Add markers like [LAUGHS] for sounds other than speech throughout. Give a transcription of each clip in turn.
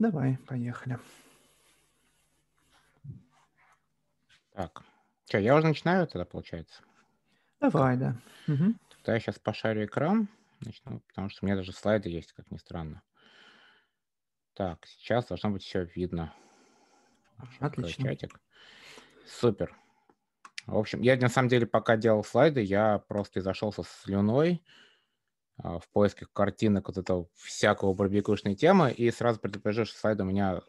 Давай, поехали. Так, что, я уже начинаю тогда, получается? Давай, да. Угу. Тогда я сейчас пошарю экран, начну, потому что у меня даже слайды есть, как ни странно. Так, сейчас должно быть все видно. Отлично. Чатик. Супер. В общем, я на самом деле пока делал слайды, я просто зашел со слюной а, в поиске картинок вот этого всякого барбекюшной темы, и сразу предупрежу, что слайды у меня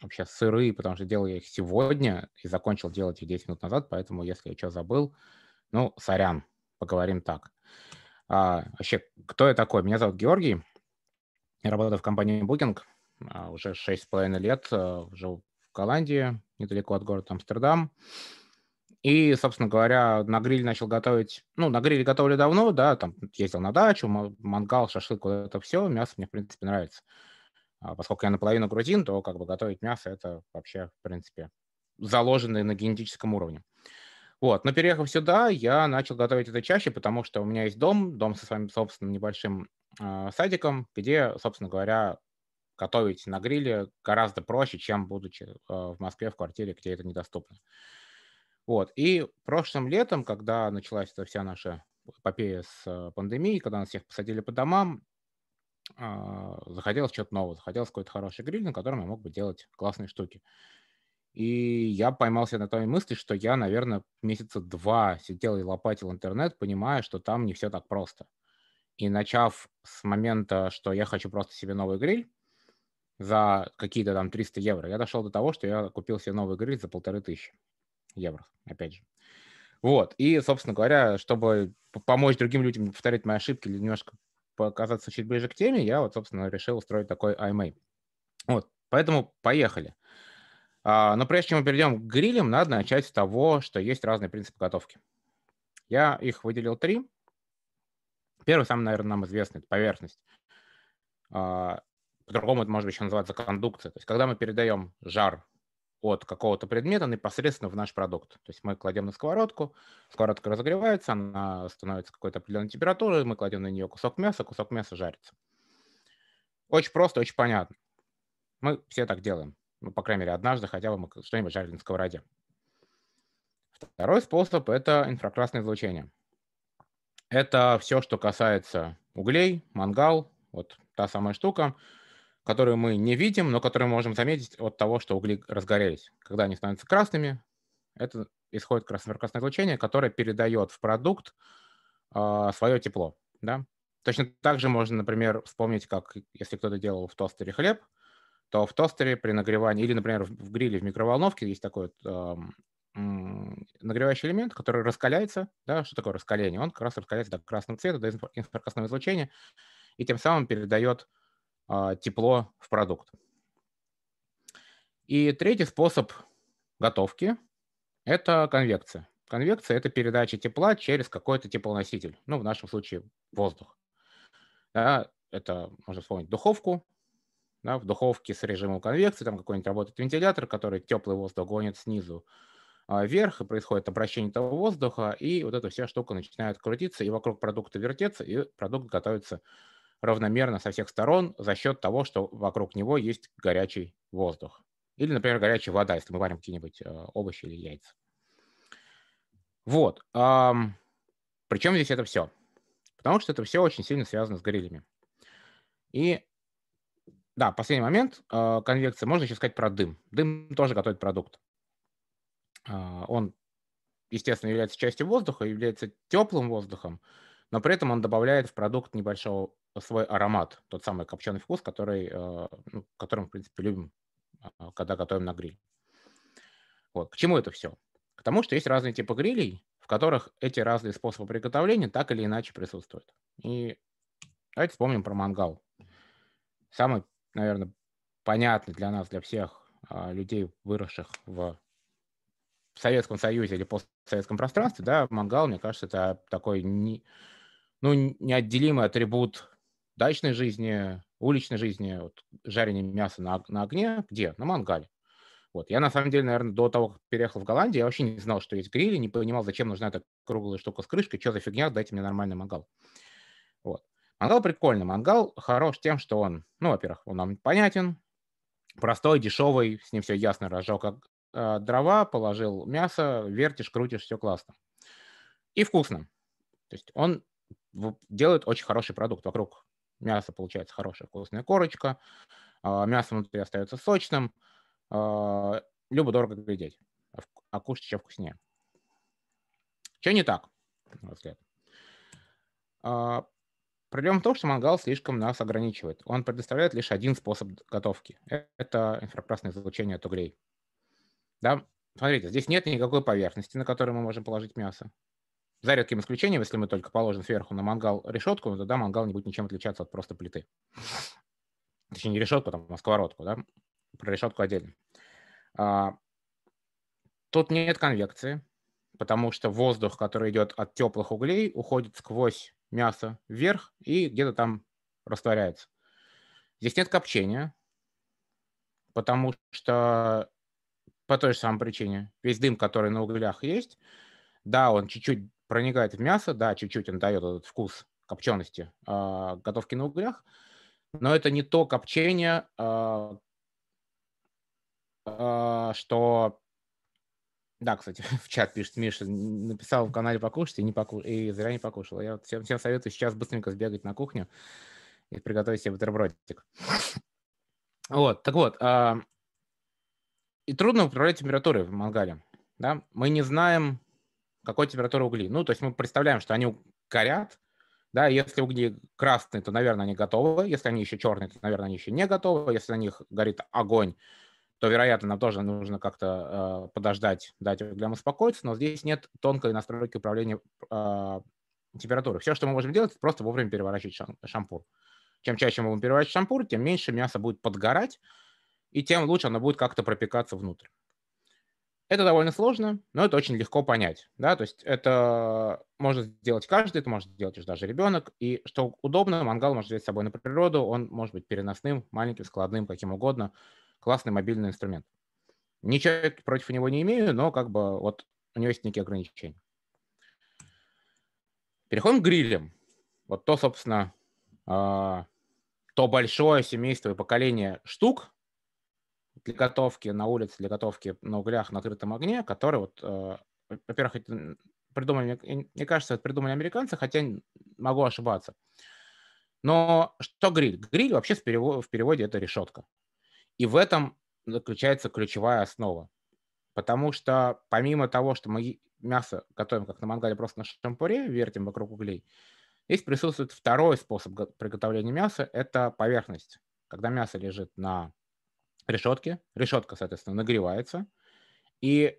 вообще сырые, потому что делал я их сегодня и закончил делать их 10 минут назад, поэтому если я что забыл, ну, сорян, поговорим так. А, вообще, кто я такой? Меня зовут Георгий, я работаю в компании Booking а, уже 6,5 лет, а, живу в Голландии, недалеко от города Амстердам. И, собственно говоря, на гриле начал готовить, ну, на гриле готовили давно, да, там ездил на дачу, мангал, шашлык, вот это все, мясо мне, в принципе, нравится. А поскольку я наполовину грузин, то как бы готовить мясо это вообще, в принципе, заложено на генетическом уровне. Вот, но переехав сюда, я начал готовить это чаще, потому что у меня есть дом, дом со своим собственным небольшим э, садиком, где, собственно говоря, готовить на гриле гораздо проще, чем будучи э, в Москве в квартире, где это недоступно. Вот, и прошлым летом, когда началась эта вся наша эпопея с э, пандемией, когда нас всех посадили по домам, а, захотелось что-то нового, захотелось какой-то хороший гриль, на котором я мог бы делать классные штуки. И я поймался на той мысли, что я, наверное, месяца два сидел и лопатил интернет, понимая, что там не все так просто. И начав с момента, что я хочу просто себе новый гриль за какие-то там 300 евро, я дошел до того, что я купил себе новый гриль за полторы тысячи евро, опять же. Вот, и, собственно говоря, чтобы помочь другим людям повторять мои ошибки или немножко показаться чуть ближе к теме, я вот, собственно, решил устроить такой IMA. Вот, поэтому поехали. А, но прежде чем мы перейдем к грилям, надо начать с того, что есть разные принципы готовки. Я их выделил три. Первый, самый, наверное, нам известный, это поверхность. А, по-другому это может еще называться кондукция. То есть когда мы передаем жар от какого-то предмета непосредственно в наш продукт. То есть мы кладем на сковородку, сковородка разогревается, она становится какой-то определенной температуры, мы кладем на нее кусок мяса, кусок мяса жарится. Очень просто, очень понятно. Мы все так делаем. Ну, по крайней мере, однажды хотя бы мы что-нибудь жарили на сковороде. Второй способ – это инфракрасное излучение. Это все, что касается углей, мангал, вот та самая штука – которую мы не видим, но которую мы можем заметить от того, что угли разгорелись. Когда они становятся красными, это исходит красное излучение, которое передает в продукт э, а, свое тепло. Да? Точно так же можно, например, вспомнить, как если кто-то делал в тостере хлеб, то в тостере при нагревании, или, например, в гриле, в микроволновке есть такой э, нагревающий элемент, который раскаляется. Да? Что такое раскаление? Он как раз раскаляется до красного цвета, до инфракрасного излучения, и тем самым передает тепло в продукт. И третий способ готовки – это конвекция. Конвекция – это передача тепла через какой-то теплоноситель, ну, в нашем случае воздух. Да, это можно вспомнить духовку, да, в духовке с режимом конвекции, там какой-нибудь работает вентилятор, который теплый воздух гонит снизу а, вверх, и происходит обращение этого воздуха, и вот эта вся штука начинает крутиться, и вокруг продукта вертеться, и продукт готовится равномерно со всех сторон за счет того, что вокруг него есть горячий воздух. Или, например, горячая вода, если мы варим какие-нибудь э, овощи или яйца. Вот. Причем здесь это все? Потому что это все очень сильно связано с грилями. И да, последний момент. Э, конвекция. Можно еще сказать про дым. Дым тоже готовит продукт. Э, он, естественно, является частью воздуха, является теплым воздухом, но при этом он добавляет в продукт небольшого свой аромат, тот самый копченый вкус, который, э, ну, которым, в принципе, любим, а, когда готовим на гриль. Вот. К чему это все? К тому, что есть разные типы грилей, в которых эти разные способы приготовления так или иначе присутствуют. И давайте вспомним про мангал. Самый, наверное, понятный для нас, для всех а, людей, выросших в Советском Союзе или постсоветском пространстве, да, мангал, мне кажется, это такой не, ну, неотделимый атрибут дачной жизни, уличной жизни, вот, жарение мяса на, на огне, где? На мангале. Вот. Я, на самом деле, наверное, до того, как переехал в Голландию, я вообще не знал, что есть грили, не понимал, зачем нужна эта круглая штука с крышкой, что за фигня, дайте мне нормальный мангал. Вот. Мангал прикольный. Мангал хорош тем, что он, ну, во-первых, он нам понятен, простой, дешевый, с ним все ясно, разжег как э, дрова, положил мясо, вертишь, крутишь, все классно. И вкусно. То есть он делает очень хороший продукт. Вокруг мяса получается хорошая вкусная корочка, э, мясо внутри остается сочным, э, любо-дорого глядеть, а, а кушать еще вкуснее. Что не так, на? А, проблема в том, что мангал слишком нас ограничивает. Он предоставляет лишь один способ готовки. Это инфракрасное излучение от углей. Да? Смотрите, здесь нет никакой поверхности, на которой мы можем положить мясо. За редким исключением, если мы только положим сверху на мангал решетку, тогда мангал не будет ничем отличаться от просто плиты. Точнее, не решетку, там, а сковородку, да? Про решетку отдельно. А, тут нет конвекции, потому что воздух, который идет от теплых углей, уходит сквозь мясо вверх и где-то там растворяется. Здесь нет копчения, потому что по той же самой причине. Весь дым, который на углях есть, да, он чуть-чуть проникает в мясо, да, чуть-чуть он дает этот вкус копчености э, готовки на углях, но это не то копчение, э, э, что да, кстати, [LAUGHS] в чат пишет Миша, написал в канале покушать и, не поку... и зря не покушал. Я вот всем, всем советую сейчас быстренько сбегать на кухню и приготовить себе бутербродик. [LAUGHS] Вот, так вот, э, и трудно управлять температурой в мангале. Да? Мы не знаем, какой температуры угли. Ну, то есть мы представляем, что они горят, да, если угли красные, то, наверное, они готовы. Если они еще черные, то, наверное, они еще не готовы. Если на них горит огонь, то, вероятно, нам тоже нужно как-то э, подождать, дать углям успокоиться, но здесь нет тонкой настройки управления э, температурой. Все, что мы можем делать, это просто вовремя переворачивать шам шампур. Чем чаще мы будем переворачивать шампур, тем меньше мясо будет подгорать, и тем лучше оно будет как-то пропекаться внутрь. Это довольно сложно, но это очень легко понять. Да? То есть это может сделать каждый, это может сделать даже ребенок. И что удобно, мангал может взять с собой на природу, он может быть переносным, маленьким, складным, каким угодно – классный мобильный инструмент. Ничего против него не имею, но как бы вот у него есть некие ограничения. Переходим к грилям. Вот то, собственно, а, то большое семейство и поколение штук для готовки на улице, для готовки на углях на открытом огне, которые вот, а, во-первых, придумали, мне кажется, это придумали американцы, хотя могу ошибаться. Но что гриль? Гриль вообще в переводе это решетка. И в этом заключается ключевая основа. Потому что помимо того, что мы мясо готовим как на мангале просто на шампуре, вертим вокруг углей, здесь присутствует второй способ приготовления мяса – это поверхность. Когда мясо лежит на решетке, решетка, соответственно, нагревается, и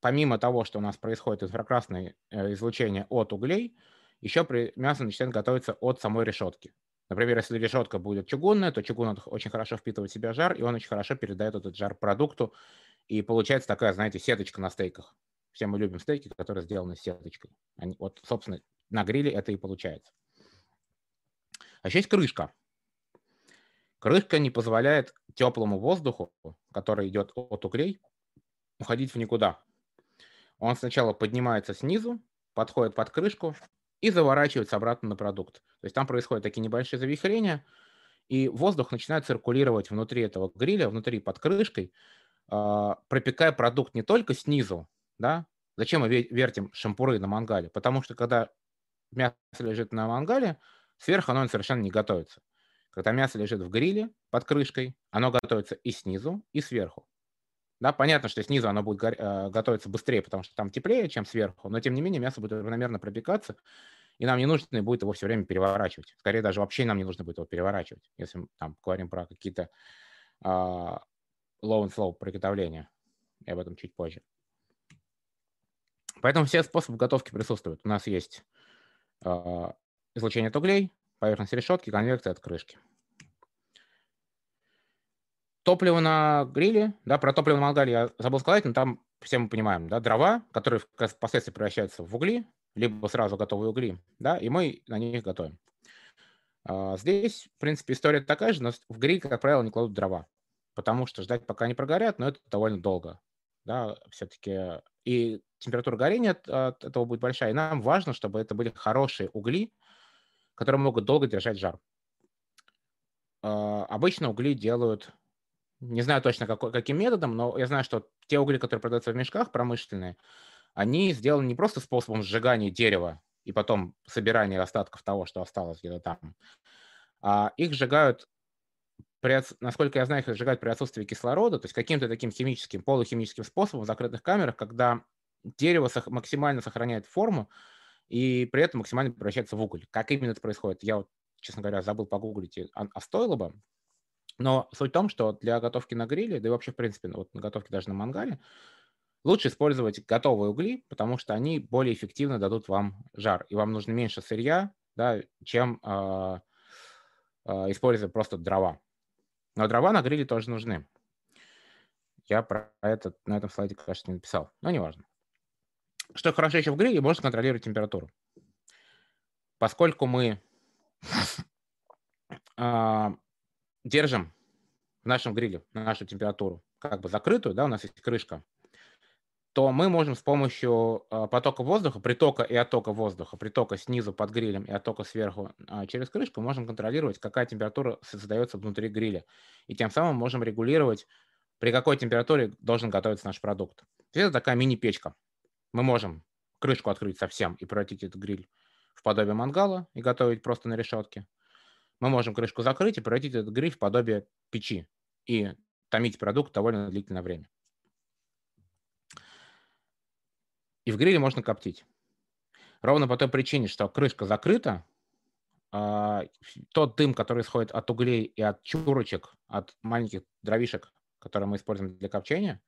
помимо того, что у нас происходит инфракрасное э, излучение от углей, еще мясо начинает готовиться от самой решетки. Например, если решетка будет чугунная, то чугун очень хорошо впитывает в себя жар, и он очень хорошо передает этот жар продукту. И получается такая, знаете, сеточка на стейках. Все мы любим стейки, которые сделаны сеточкой. Они, вот, собственно, на гриле это и получается. А еще есть крышка. Крышка не позволяет теплому воздуху, который идет от углей, уходить в никуда. Он сначала поднимается снизу, подходит под крышку, и заворачивается обратно на продукт. То есть там происходят такие небольшие завихрения, и воздух начинает циркулировать внутри этого гриля, внутри под крышкой, а, пропекая продукт не только снизу, да, зачем мы вертим шампуры на мангале? Потому что когда мясо лежит на мангале, сверху оно совершенно не готовится. Когда мясо лежит в гриле под крышкой, оно готовится и снизу, и сверху. Да, понятно, что снизу оно будет э, готовиться быстрее, потому что там теплее, чем сверху, но тем не менее мясо будет равномерно пропекаться, и нам не нужно будет его все время переворачивать. Скорее даже вообще нам не нужно будет его переворачивать, если мы там говорим про какие-то э, low and slow приготовления. И об этом чуть позже. Поэтому все способы готовки присутствуют. У нас есть э, излучение от углей, поверхность решетки, конвекция от крышки топливо на гриле, да, про топливо на мангале я забыл сказать, но там все мы понимаем, да, дрова, которые впоследствии превращаются в угли, либо сразу готовые угли, да, и мы на них готовим. А, здесь, в принципе, история такая же, но в гриль, как правило, не кладут дрова, потому что ждать, пока они прогорят, но это довольно долго, да, все-таки. И температура горения от, этого будет большая, и нам важно, чтобы это были хорошие угли, которые могут долго держать жар. А, обычно угли делают Не знаю точно, какой, каким методом, но я знаю, что те угли, которые продаются в мешках промышленные, они сделаны не просто способом сжигания дерева и потом собирания остатков того, что осталось где-то там, а их сжигают, при, насколько я знаю, их сжигают при отсутствии кислорода, то есть каким-то таким химическим, полухимическим способом в закрытых камерах, когда дерево максимально сохраняет форму и при этом максимально превращается в уголь. Как именно это происходит, я вот, честно говоря, забыл погуглить, а, а стоило бы. Но суть в том, что для готовки на гриле, да и вообще, в принципе, вот на готовке даже на мангале, лучше использовать готовые угли, потому что они более эффективно дадут вам жар, и вам нужно меньше сырья, да, чем э, э, используя просто дрова. Но дрова на гриле тоже нужны. Я про это на этом слайде, кажется, не написал, но неважно. Что хорошо еще в гриле, можно контролировать температуру. Поскольку мы э, держим в нашем гриле нашу температуру как бы закрытую, да, у нас есть крышка, то мы можем с помощью э, потока воздуха, притока и оттока воздуха, притока снизу под грилем и оттока сверху э, через крышку, можем контролировать, какая температура создается внутри гриля. И тем самым можем регулировать, при какой температуре должен готовиться наш продукт. Это такая мини-печка. Мы можем крышку открыть совсем и превратить этот гриль в подобие мангала и готовить просто на решетке. Мы можем крышку закрыть и превратить этот гриль в подобие печи и томить продукт довольно длительное время. И в гриле можно коптить. Ровно по той причине, что крышка закрыта, а, тот дым, который исходит от углей и от чурочек, от маленьких дровишек, которые мы используем для копчения,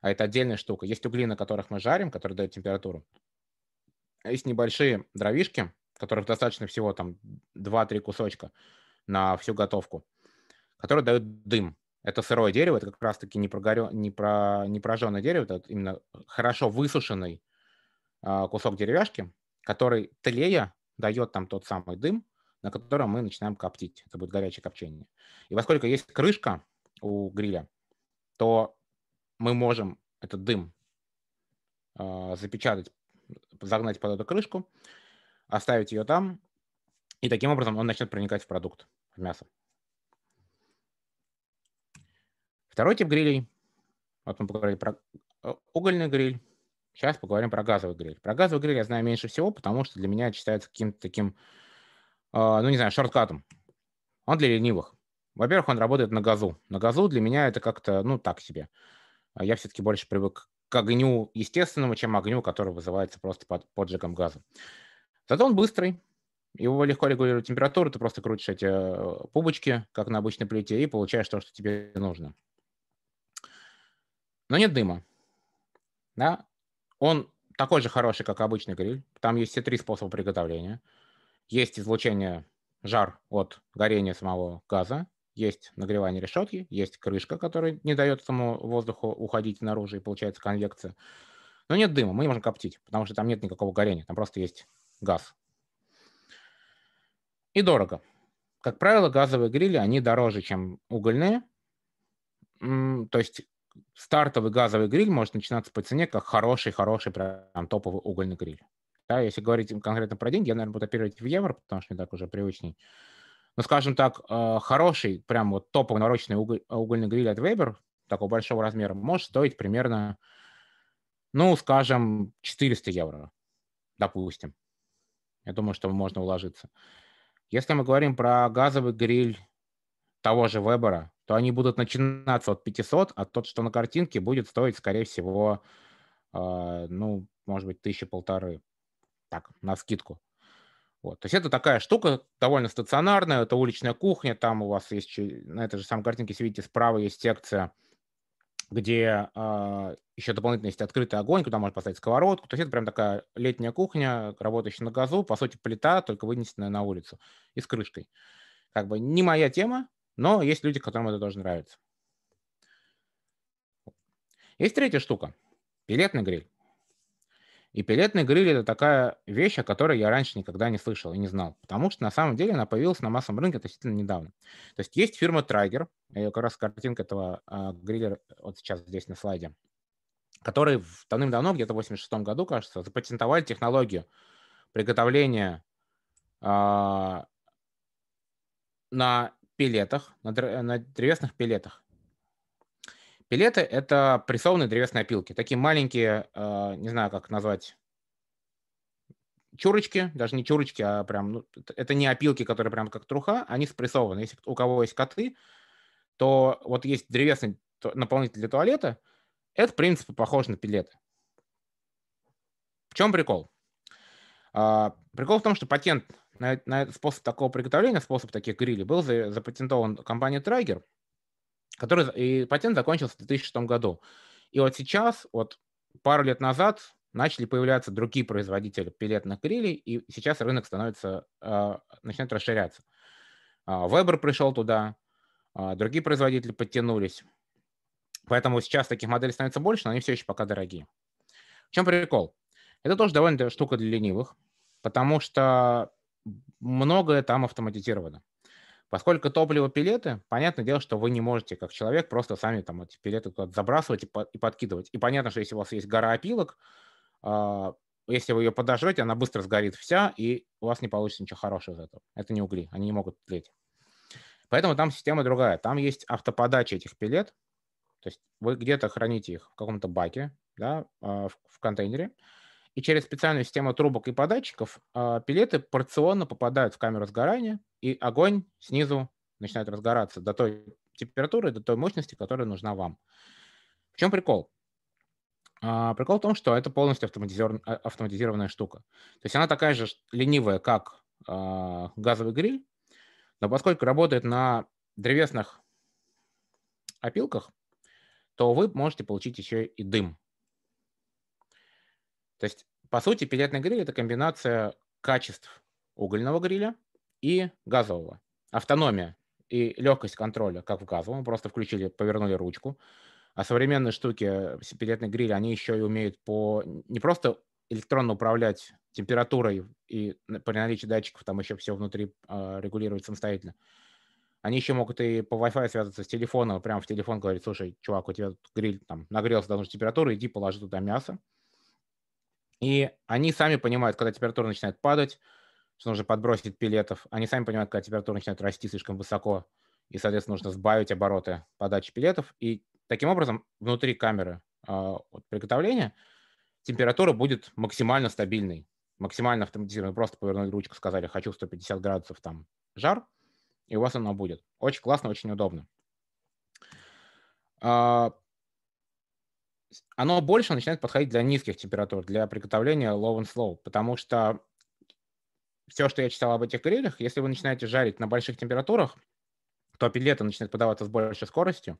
а это отдельная штука. Есть угли, на которых мы жарим, которые дают температуру. А есть небольшие дровишки, которых достаточно всего там 2-3 кусочка на всю готовку, которые дают дым. Это сырое дерево, это как раз-таки не, прогоре... не, про... не прожженное дерево, это именно хорошо высушенный а, кусок деревяшки, который тлея дает там тот самый дым, на котором мы начинаем коптить. Это будет горячее копчение. И поскольку есть крышка у гриля, то мы можем этот дым э, запечатать, загнать под эту крышку, оставить ее там, и таким образом он начнет проникать в продукт, в мясо. Второй тип грилей, вот мы поговорили про э, угольный гриль, сейчас поговорим про газовый гриль. Про газовый гриль я знаю меньше всего, потому что для меня это считается каким-то таким, э, ну не знаю, шорткатом. Он для ленивых. Во-первых, он работает на газу. На газу для меня это как-то, ну, так себе. А я все-таки больше привык к огню естественному, чем огню, который вызывается просто под поджигом газа. Зато он быстрый, его легко регулировать температуру, ты просто крутишь эти э, пубочки, как на обычной плите, и получаешь то, что тебе нужно. Но нет дыма. Да? Он такой же хороший, как обычный гриль. Там есть все три способа приготовления. Есть излучение жар от горения самого газа, есть нагревание решетки, есть крышка, которая не дает этому воздуху уходить наружу, и получается конвекция. Но нет дыма, мы не можем коптить, потому что там нет никакого горения, там просто есть газ. И дорого. Как правило, газовые грили, они дороже, чем угольные. То есть стартовый газовый гриль может начинаться по цене как хороший-хороший прям топовый угольный гриль. Да, если говорить конкретно про деньги, я, наверное, буду оперировать в евро, потому что мне так уже привычней. Но, скажем так, э, хороший, прям вот топовый нарочный уголь, угольный гриль от Weber, такого большого размера, может стоить примерно, ну, скажем, 400 евро, допустим. Я думаю, что можно уложиться. Если мы говорим про газовый гриль того же Вебера, то они будут начинаться от 500, а тот, что на картинке, будет стоить, скорее всего, э, ну, может быть, тысячи полторы. Так, на скидку. Вот. То есть это такая штука довольно стационарная, это уличная кухня, там у вас есть, на этой же самой картинке, если видите, справа есть секция, где э, а, еще дополнительно есть открытый огонь, куда можно поставить сковородку. То есть это прям такая летняя кухня, работающая на газу, по сути, плита, только вынесенная на улицу и с крышкой. Как бы не моя тема, но есть люди, которым это тоже нравится. Есть третья штука. Пилетный гриль. И пилетный гриль – это такая вещь, о которой я раньше никогда не слышал и не знал, потому что на самом деле она появилась на массовом рынке относительно недавно. То есть есть фирма Traeger, как раз картинка этого а, гриля вот сейчас здесь на слайде, который давным-давно, где-то в 86 году, кажется, запатентовали технологию приготовления а, на пилетах, на, на древесных пилетах. Пилеты — это прессованные древесные опилки. Такие маленькие, э, не знаю, как назвать, чурочки, даже не чурочки, а прям, ну, это не опилки, которые прям как труха, они спрессованы. Если у кого есть коты, то вот есть древесный наполнитель для туалета, это, в принципе, похоже на пилеты. В чем прикол? А, прикол в том, что патент на, на этот способ такого приготовления, способ таких грилей, был запатентован компанией Traeger, который, и патент закончился в 2006 году. И вот сейчас, вот пару лет назад, начали появляться другие производители пилетных грилей, и сейчас рынок становится, э, начинает расширяться. Э, Weber пришел туда, э, другие производители подтянулись. Поэтому сейчас таких моделей становится больше, но они все еще пока дорогие. В чем прикол? Это тоже довольно штука для ленивых, потому что многое там автоматизировано. Поскольку топливо пилеты, понятное дело, что вы не можете, как человек, просто сами там эти пилеты куда-то забрасывать и, по- и подкидывать. И понятно, что если у вас есть гора опилок, э, если вы ее подожжете, она быстро сгорит вся, и у вас не получится ничего хорошего из этого. Это не угли, они не могут тлеть. Поэтому там система другая. Там есть автоподача этих пилет. То есть вы где-то храните их в каком-то баке, да, э, в, в контейнере, и через специальную систему трубок и податчиков пилеты порционно попадают в камеру сгорания, и огонь снизу начинает разгораться до той температуры, до той мощности, которая нужна вам. В чем прикол? А, прикол в том, что это полностью автоматизированная, автоматизированная штука. То есть она такая же ленивая, как а, газовый гриль, но поскольку работает на древесных опилках, то вы можете получить еще и дым. То есть, по сути, пилетный гриль – это комбинация качеств угольного гриля и газового. Автономия и легкость контроля, как в газовом. Просто включили, повернули ручку. А современные штуки, пилетный гриль, они еще и умеют по не просто электронно управлять температурой и при наличии датчиков там еще все внутри э, регулировать самостоятельно. Они еще могут и по Wi-Fi связаться с телефоном, прямо в телефон говорить, слушай, чувак, у тебя гриль там нагрелся до нужной температуры, иди положи туда мясо. И они сами понимают, когда температура начинает падать, что нужно подбросить пилетов. Они сами понимают, когда температура начинает расти слишком высоко, и, соответственно, нужно сбавить обороты подачи пилетов. И таким образом внутри камеры э, приготовления температура будет максимально стабильной, максимально автоматизированной. Просто повернули ручку, сказали, хочу 150 градусов там жар, и у вас оно будет. Очень классно, очень удобно. Э, оно больше начинает подходить для низких температур, для приготовления low and slow, потому что все, что я читал об этих грилях, если вы начинаете жарить на больших температурах, то пилеты начинают подаваться с большей скоростью,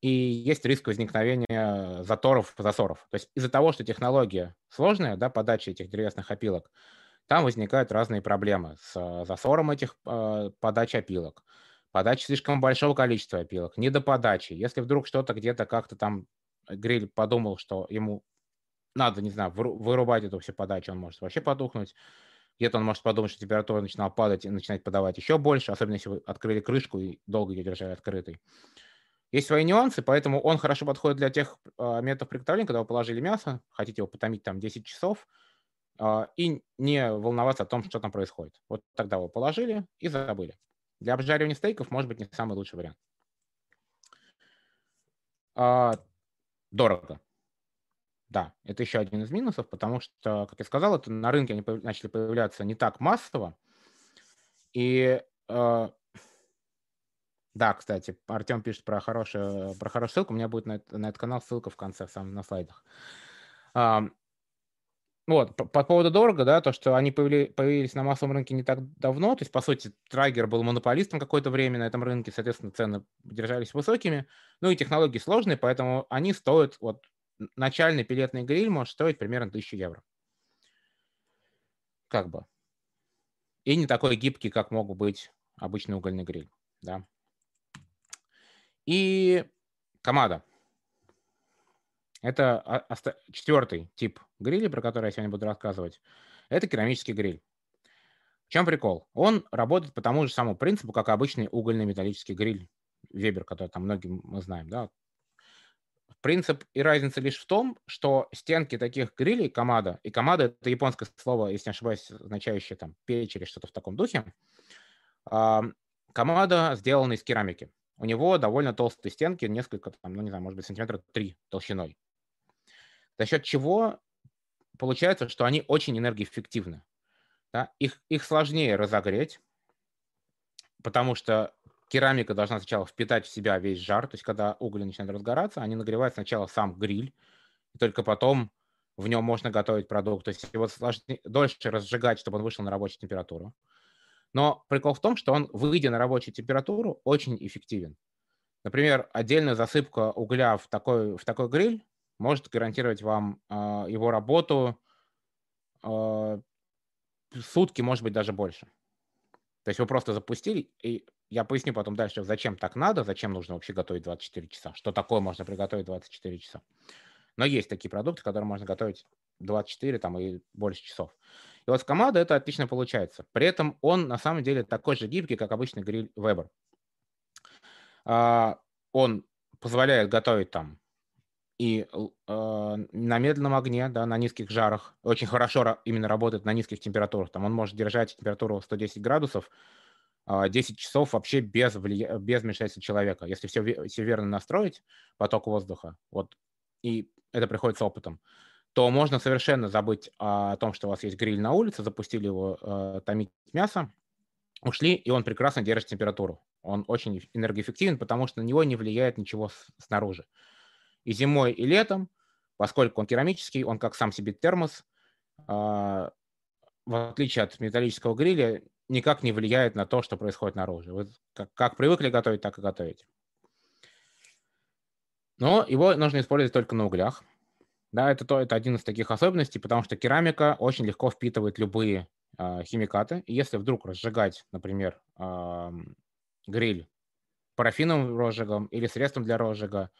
и есть риск возникновения заторов, засоров. То есть из-за того, что технология сложная, да, подачи этих древесных опилок, там возникают разные проблемы с засором этих э, подач опилок, подачи слишком большого количества опилок, недоподачи. Если вдруг что-то где-то как-то там гриль подумал, что ему надо, не знаю, вырубать эту всю подачу, он может вообще потухнуть. Где-то он может подумать, что температура начинала падать и начинать подавать еще больше, особенно если вы открыли крышку и долго ее держали открытой. Есть свои нюансы, поэтому он хорошо подходит для тех э, методов приготовления, когда вы положили мясо, хотите его потомить там 10 часов, э, и не волноваться о том, что там происходит. Вот тогда вы положили и забыли. Для обжаривания стейков может быть не самый лучший вариант. Дорого. Да, это еще один из минусов, потому что, как я сказал, это на рынке они начали появляться не так массово. И э, да, кстати, Артем пишет про хорошую, про хорошую ссылку. У меня будет на, на этот канал ссылка в конце, сам на слайдах. Вот, по, по поводу дорого, да, то, что они появили, появились на массовом рынке не так давно, то есть, по сути, Трайгер был монополистом какое-то время на этом рынке, соответственно, цены держались высокими, ну и технологии сложные, поэтому они стоят вот начальный пилетный гриль может стоить примерно 1000 евро. Как бы. И не такой гибкий, как мог быть обычный угольный гриль. Да. И комада. Это четвертый тип гриля, про который я сегодня буду рассказывать. Это керамический гриль. В чем прикол? Он работает по тому же самому принципу, как обычный угольный металлический гриль Вебер, который там многим мы знаем, да, Принцип и разница лишь в том, что стенки таких грилей, комада, и комада – это японское слово, если не ошибаюсь, означающее там печь или что-то в таком духе, комада сделана из керамики. у него довольно толстые стенки, несколько, там, ну не знаю, может быть, сантиметра 3 толщиной. За счет чего получается, что они очень энергоэффективны. Да? Их, их сложнее разогреть, потому что керамика должна сначала впитать в себя весь жар, то есть когда угли начинают разгораться, они нагревают сначала сам гриль, и только потом в нем можно готовить продукт. То есть его сложнее, дольше разжигать, чтобы он вышел на рабочую температуру. Но прикол в том, что он, выйдя на рабочую температуру, очень эффективен. Например, отдельная засыпка угля в такой, в такой гриль может гарантировать вам э, его работу э, сутки, может быть, даже больше. То есть вы просто запустили, и я поясню потом дальше, зачем так надо, зачем нужно вообще готовить 24 часа, что такое можно приготовить 24 часа. Но есть такие продукты, которые можно готовить 24 там, и больше часов. И вот с командой это отлично получается. При этом он на самом деле такой же гибкий, как обычный гриль Weber. А, он позволяет готовить там и э, на медленном огне, да, на низких жарах. Очень хорошо именно работает на низких температурах. Там он может держать температуру 110 градусов 10 а, часов вообще без, влия... без вмешательства человека. Если все, все верно настроить, поток воздуха, вот, и это приходит с опытом, то можно совершенно забыть о том, что у вас есть гриль на улице, запустили его э, томить мясо, ушли, и он прекрасно держит температуру. Он очень энергоэффективен, потому что на него не влияет ничего с, снаружи. И зимой, и летом, поскольку он керамический, он как сам себе термос, э, в отличие от металлического гриля, никак не влияет на то, что происходит наружу. Вы как привыкли готовить, так и готовите. Но его нужно использовать только на углях. Да, это, то, это один из таких особенностей, потому что керамика очень легко впитывает любые э, химикаты. И если вдруг разжигать, например, э, гриль парафиновым розжигом или средством для розжига,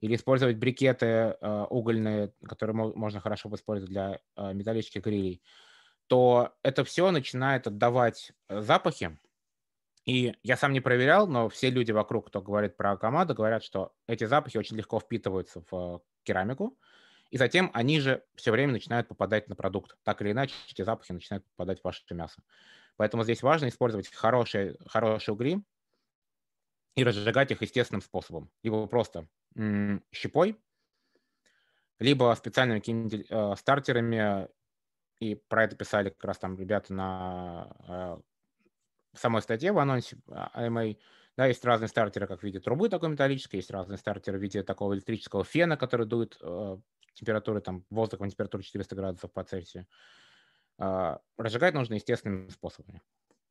или использовать брикеты э, угольные, которые можно хорошо использовать для э, металлических грилей, то это все начинает отдавать э, запахи. И я сам не проверял, но все люди вокруг, кто говорит про команду, говорят, что эти запахи очень легко впитываются в керамику, и затем они же все время начинают попадать на продукт. Так или иначе, эти запахи начинают попадать в ваше мясо. Поэтому здесь важно использовать хорошие, хорошие угли и разжигать их естественным способом. Либо просто щепой, либо специальными какими-то э, стартерами. И про это писали как раз там ребята на э, самой статье в анонсе AMA. А, да, есть разные стартеры, как в виде трубы такой металлической, есть разные стартеры в виде такого электрического фена, который дует температуры, там, воздуха температуры 400 градусов по Цельсию. А, разжигать нужно естественными способами.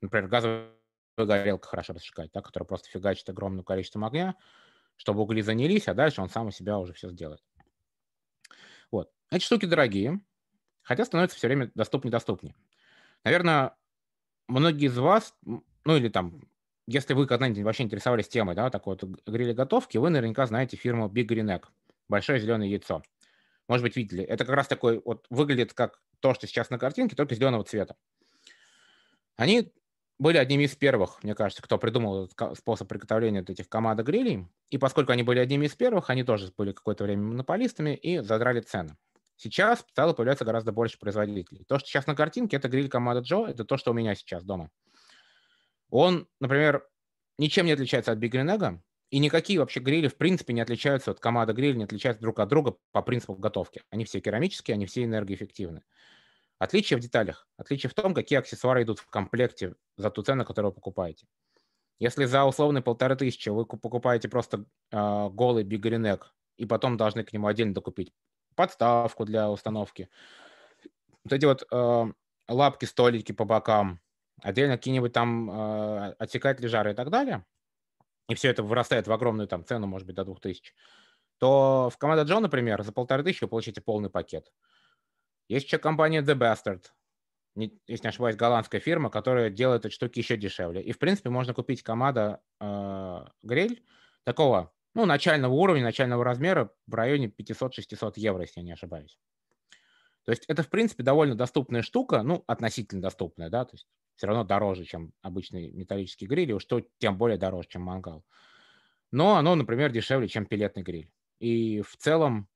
Например, газовая горелка хорошо разжигать, да, которая просто фигачит огромным количеством огня, чтобы угли занялись, а дальше он сам у себя уже все сделает. Вот. Эти штуки дорогие, хотя становятся все время доступнее-доступнее. Наверное, многие из вас, ну или там, если вы когда-нибудь вообще интересовались темой, да, такой вот гриля-готовки, вы наверняка знаете фирму Big Green Egg, большое зеленое яйцо может быть, видели. Это как раз такой, вот выглядит как то, что сейчас на картинке, только зеленого цвета. Они были одними из первых, мне кажется, кто придумал этот способ приготовления этих команда грилей. И поскольку они были одними из первых, они тоже были какое-то время монополистами и задрали цены. Сейчас стало появляться гораздо больше производителей. То, что сейчас на картинке, это гриль команда Джо, это то, что у меня сейчас дома. Он, например, ничем не отличается от Big Green Egg, и никакие вообще грили, в принципе, не отличаются от команды гриль, не отличаются друг от друга по принципу готовки. Они все керамические, они все энергоэффективны. Отличие в деталях. Отличие в том, какие аксессуары идут в комплекте за ту цену, которую вы покупаете. Если за условные полторы тысячи вы покупаете просто э, голый бигринек и потом должны к нему отдельно докупить подставку для установки, вот эти вот э, лапки, столики по бокам, отдельно какие-нибудь там э, отсекатели жара и так далее – и все это вырастает в огромную там цену, может быть, до 2000, то в команда Джо, например, за полторы тысячи вы получите полный пакет. Есть еще компания The Bastard, если не ошибаюсь, голландская фирма, которая делает эти штуки еще дешевле. И, в принципе, можно купить команда э, гриль такого, ну, начального уровня, начального размера в районе 500-600 евро, если я не ошибаюсь. То есть это, в принципе, довольно доступная штука, ну, относительно доступная, да, то есть все равно дороже, чем обычный металлический гриль, и уж то тем более дороже, чем мангал. Но оно, например, дешевле, чем пилетный гриль. И в целом,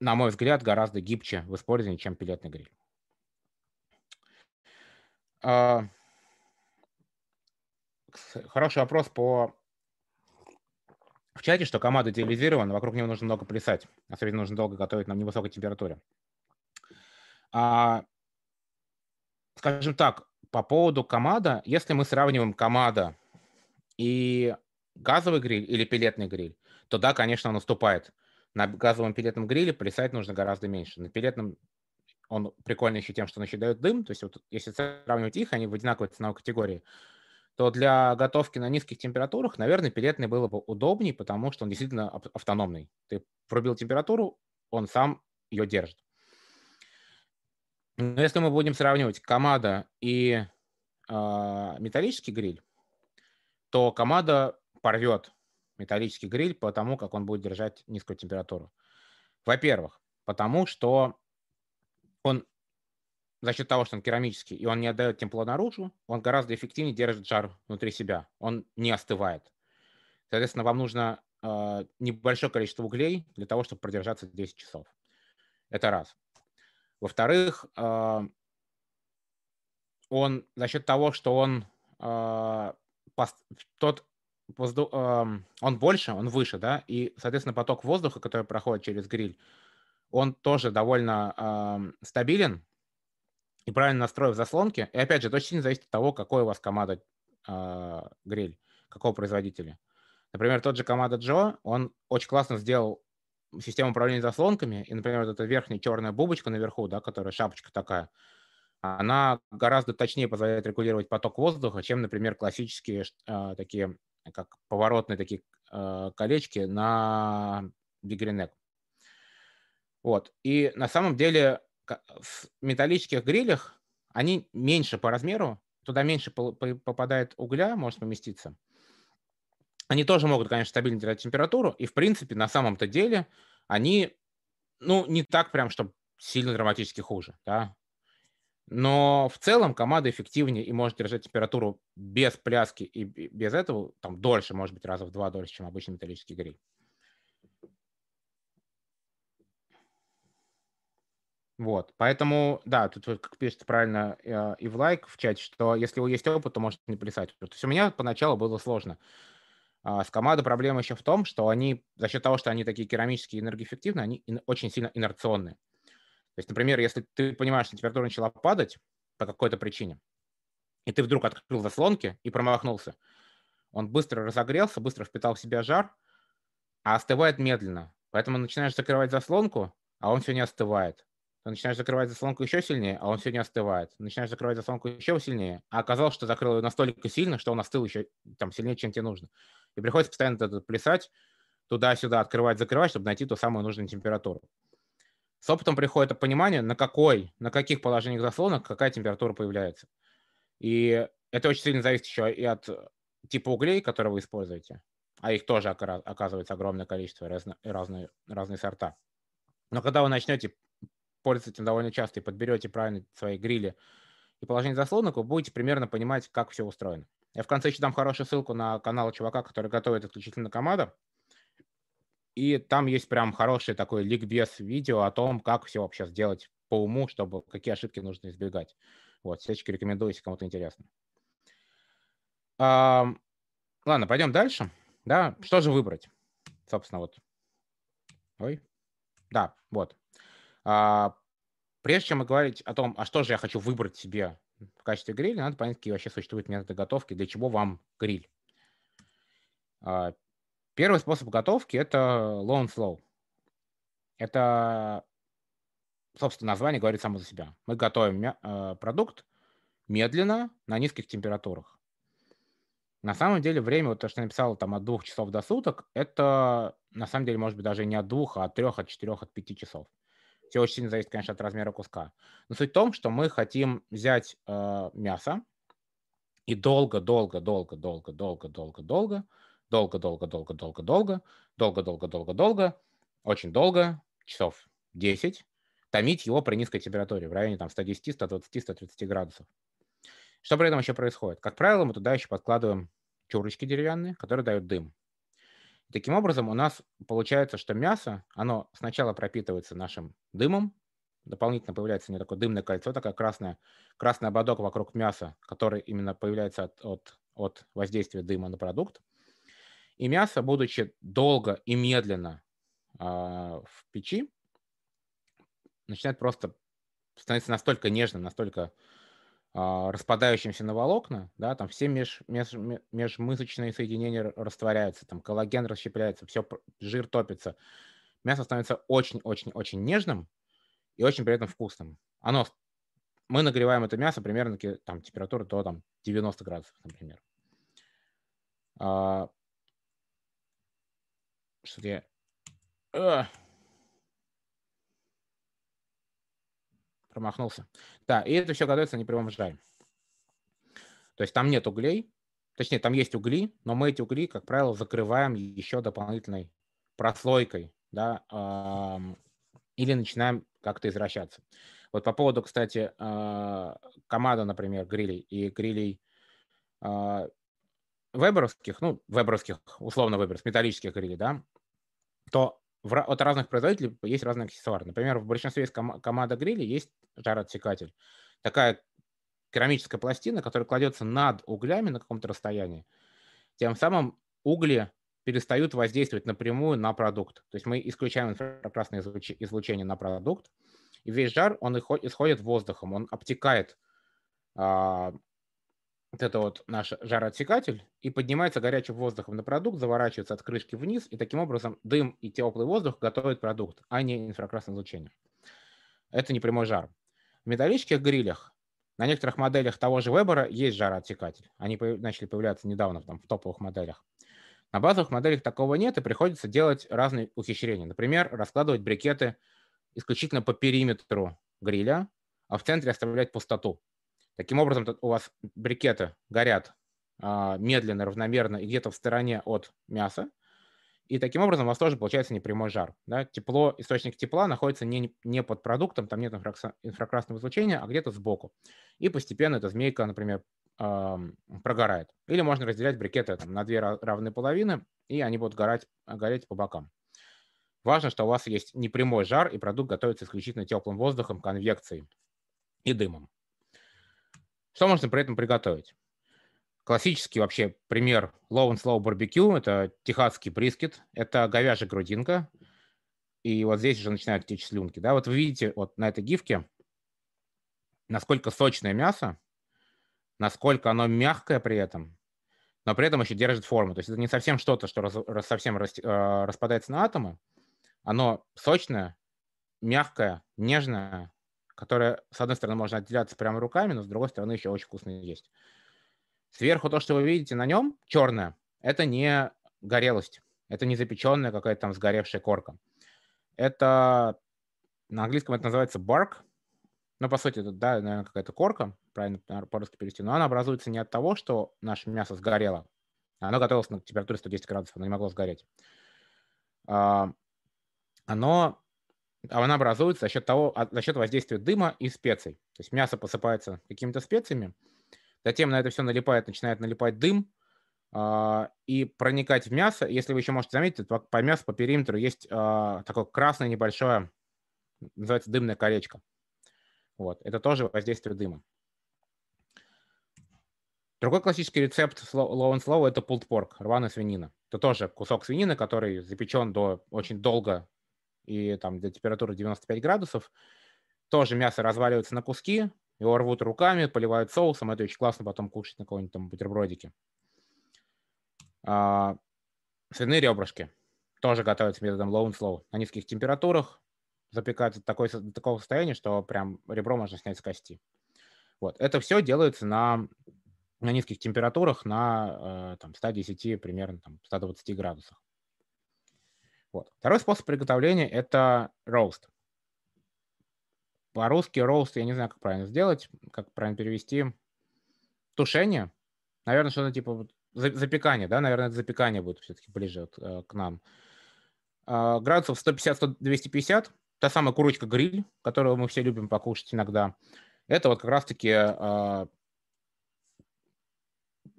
на мой взгляд, гораздо гибче в использовании, чем пилетный гриль. А, хороший вопрос по в чате, что команда идеализирована, вокруг него нужно много плясать. Особенно нужно долго готовить на невысокой температуре. А, скажем так, по поводу комада, если мы сравниваем комада и газовый гриль или пилетный гриль, то да, конечно, он уступает. На газовом пилетном гриле плясать нужно гораздо меньше. На пилетном он прикольный еще тем, что он еще дает дым. То есть вот если сравнивать их, они в одинаковой ценовой категории то для готовки на низких температурах, наверное, пилетный было бы удобнее, потому что он действительно автономный. Ты пробил температуру, он сам ее держит. Но если мы будем сравнивать комада и э, металлический гриль, то комада порвет металлический гриль потому, как он будет держать низкую температуру. Во-первых, потому что он за счет того, что он керамический, и он не отдает тепло наружу, он гораздо эффективнее держит жар внутри себя. Он не остывает. Соответственно, вам нужно э, небольшое количество углей для того, чтобы продержаться 10 часов. Это раз. Во-вторых, э, он за счет того, что он э, пост, тот воздух, э, он больше, он выше, да, и, соответственно, поток воздуха, который проходит через гриль, он тоже довольно э, стабилен, и правильно настроив заслонки, и опять же, это очень зависит от того, какой у вас команда э, гриль, какого производителя. Например, тот же команда Джо, он очень классно сделал систему управления заслонками, и, например, вот эта верхняя черная бубочка наверху, да, которая шапочка такая, она гораздо точнее позволяет регулировать поток воздуха, чем, например, классические э, такие, как поворотные такие э, колечки на Big Вот. И на самом деле в металлических грилях они меньше по размеру, туда меньше попадает угля, может поместиться. Они тоже могут, конечно, стабильно держать температуру, и, в принципе, на самом-то деле они, ну, не так прям, что сильно драматически хуже, да. Но в целом команда эффективнее и может держать температуру без пляски и без этого, там, дольше, может быть, раза в два дольше, чем обычный металлический гриль. Вот, поэтому, да, тут как пишется правильно э, и в лайк в чате, что если у есть опыт, то можете не плясать. То есть у меня поначалу было сложно. А с командой проблема еще в том, что они, за счет того, что они такие керамические и энергоэффективные, они очень сильно инерционные. То есть, например, если ты понимаешь, что температура начала падать по какой-то причине, и ты вдруг открыл заслонки и промахнулся, он быстро разогрелся, быстро впитал в себя жар, а остывает медленно. Поэтому начинаешь закрывать заслонку, а он все не остывает. Ты начинаешь закрывать заслонку еще сильнее, а он все не остывает. Начинаешь закрывать заслонку еще сильнее, а оказалось, что закрыл ее настолько сильно, что он остыл еще там сильнее, чем тебе нужно. И приходится постоянно это плясать, туда-сюда открывать, закрывать, чтобы найти ту самую нужную температуру. С опытом приходит понимание, на какой, на каких положениях заслонок какая температура появляется. И это очень сильно зависит еще и от типа углей, которые вы используете, а их тоже оказывается огромное количество, разные, разные, разные сорта. Но когда вы начнете пользуетесь этим довольно часто и подберете правильно свои грили и положение заслонок, вы будете примерно понимать, как все устроено. Я в конце еще дам хорошую ссылку на канал чувака, который готовит исключительно команда. И там есть прям хороший такой ликбез видео о том, как все вообще сделать по уму, чтобы какие ошибки нужно избегать. Вот, всячески рекомендую, если кому-то интересно. А, ладно, пойдем дальше. Да, что же выбрать? Собственно, вот. Ой. Да, вот. А, прежде чем говорить о том, а что же я хочу выбрать себе в качестве гриля, надо понять, какие вообще существуют методы готовки, для чего вам гриль. А, первый способ готовки – это low and slow. Это, собственно, название говорит само за себя. Мы готовим э, продукт медленно на низких температурах. На самом деле время, вот то, что я написал, там от двух часов до суток, это на самом деле может быть даже не от двух, а от трех, от четырех, от пяти часов. Все очень сильно зависит, конечно, от размера куска. Но суть в том, что мы хотим взять э, мясо и долго, долго, долго, долго, долго, долго, долго, долго-долго-долго-долго-долго, долго-долго-долго-долго, очень долго, часов 10, томить его при низкой температуре в районе там, 110, 120, 130 градусов. Что при этом еще происходит? Как правило, мы туда еще подкладываем чурочки деревянные, которые дают дым. И таким образом, у нас получается, что мясо, оно сначала пропитывается нашим дымом, дополнительно появляется не такое дымное кольцо, такая красная, красный ободок вокруг мяса, который именно появляется от, от, от воздействия дыма на продукт. И мясо, будучи долго и медленно а, в печи, начинает просто становиться настолько нежным, настолько а, распадающимся на волокна, да, там все меж, меж, межмышечные соединения растворяются, там коллаген расщепляется, все, жир топится. Мясо становится очень-очень-очень нежным и очень при этом вкусным. Оно, мы нагреваем это мясо примерно там, температуры до там, 90 градусов, например. Что-то я... А! Промахнулся. Да, и это все готовится на непрямом жаре. То есть там нет углей, точнее, там есть угли, но мы эти угли, как правило, закрываем еще дополнительной прослойкой, да, э, или начинаем как-то извращаться. Вот по поводу, кстати, э, команда, например, грилей и грилей э, веберовских, ну, веберовских, условно веберовских, металлических грилей, да, то в, от разных производителей есть разные аксессуары. Например, в большинстве из ком- команда гриля есть жароотсекатель. Такая керамическая пластина, которая кладется над углями на каком-то расстоянии. Тем самым угли перестают воздействовать напрямую на продукт. То есть мы исключаем инфракрасное излучение на продукт, и весь жар, он исходит воздухом, он обтекает а, вот это вот наш жароотсекатель, и поднимается горячим воздухом на продукт, заворачивается от крышки вниз, и таким образом дым и теплый воздух готовят продукт, а не инфракрасное излучение. Это не прямой жар. В металлических грилях на некоторых моделях того же Вебера есть жароотсекатель. Они начали появляться недавно там, в топовых моделях. На базовых моделях такого нет, и приходится делать разные ухищрения. Например, раскладывать брикеты исключительно по периметру гриля, а в центре оставлять пустоту. Таким образом, у вас брикеты горят а, медленно, равномерно и где-то в стороне от мяса. И таким образом у вас тоже получается непрямой жар. Да? Тепло, источник тепла находится не, не под продуктом, там нет инфракрасного излучения, а где-то сбоку. И постепенно эта змейка, например, прогорает. Или можно разделять брикеты там, на две равные половины, и они будут горать, гореть по бокам. Важно, что у вас есть непрямой жар, и продукт готовится исключительно теплым воздухом, конвекцией и дымом. Что можно при этом приготовить? Классический вообще пример low and slow барбекю – это техасский брискет, это говяжья грудинка, и вот здесь уже начинают течь слюнки. Да? Вот вы видите вот на этой гифке, насколько сочное мясо, насколько оно мягкое при этом, но при этом еще держит форму. То есть это не совсем что-то, что раз, раз, совсем рас, э, распадается на атомы. Оно сочное, мягкое, нежное, которая, с одной стороны, можно отделяться прямо руками, но с другой стороны еще очень вкусно есть. Сверху то, что вы видите на нем, черное, это не горелость, это не запеченная какая-то там сгоревшая корка. Это, на английском это называется bark, но по сути это, да, наверное, какая-то корка, правильно по-русски перевести, но она образуется не от того, что наше мясо сгорело, оно готовилось на температуре 110 градусов, оно не могло сгореть. А, оно а она образуется за счет, того, а, за счет воздействия дыма и специй. То есть мясо посыпается какими-то специями, затем на это все налипает, начинает налипать дым э, и проникать в мясо. Если вы еще можете заметить, по, по мясу по периметру есть э, такое красное небольшое, называется дымное колечко. Вот, это тоже воздействие дыма. Другой классический рецепт low and slow – это pulled pork, рваная свинина. Это тоже кусок свинины, который запечен до очень долго и там до температуры 95 градусов. Тоже мясо разваливается на куски, его рвут руками, поливают соусом. Это очень классно потом кушать на каком-нибудь там бутербродике. А, свиные ребрышки тоже готовятся методом low and slow. На низких температурах запекаются до, такой, до такого состояния, что прям ребро можно снять с кости. Вот. Это все делается на, на низких температурах, на э, там, 110, примерно там, 120 градусах. Вот. Второй способ приготовления – это роуст. По-русски роуст, я не знаю, как правильно сделать, как правильно перевести. Тушение. Наверное, что-то типа запекание, да, наверное, это запекание будет все-таки ближе вот, э, к нам. Э, градусов 150-250, та самая курочка-гриль, которую мы все любим покушать иногда. Это вот как раз-таки э,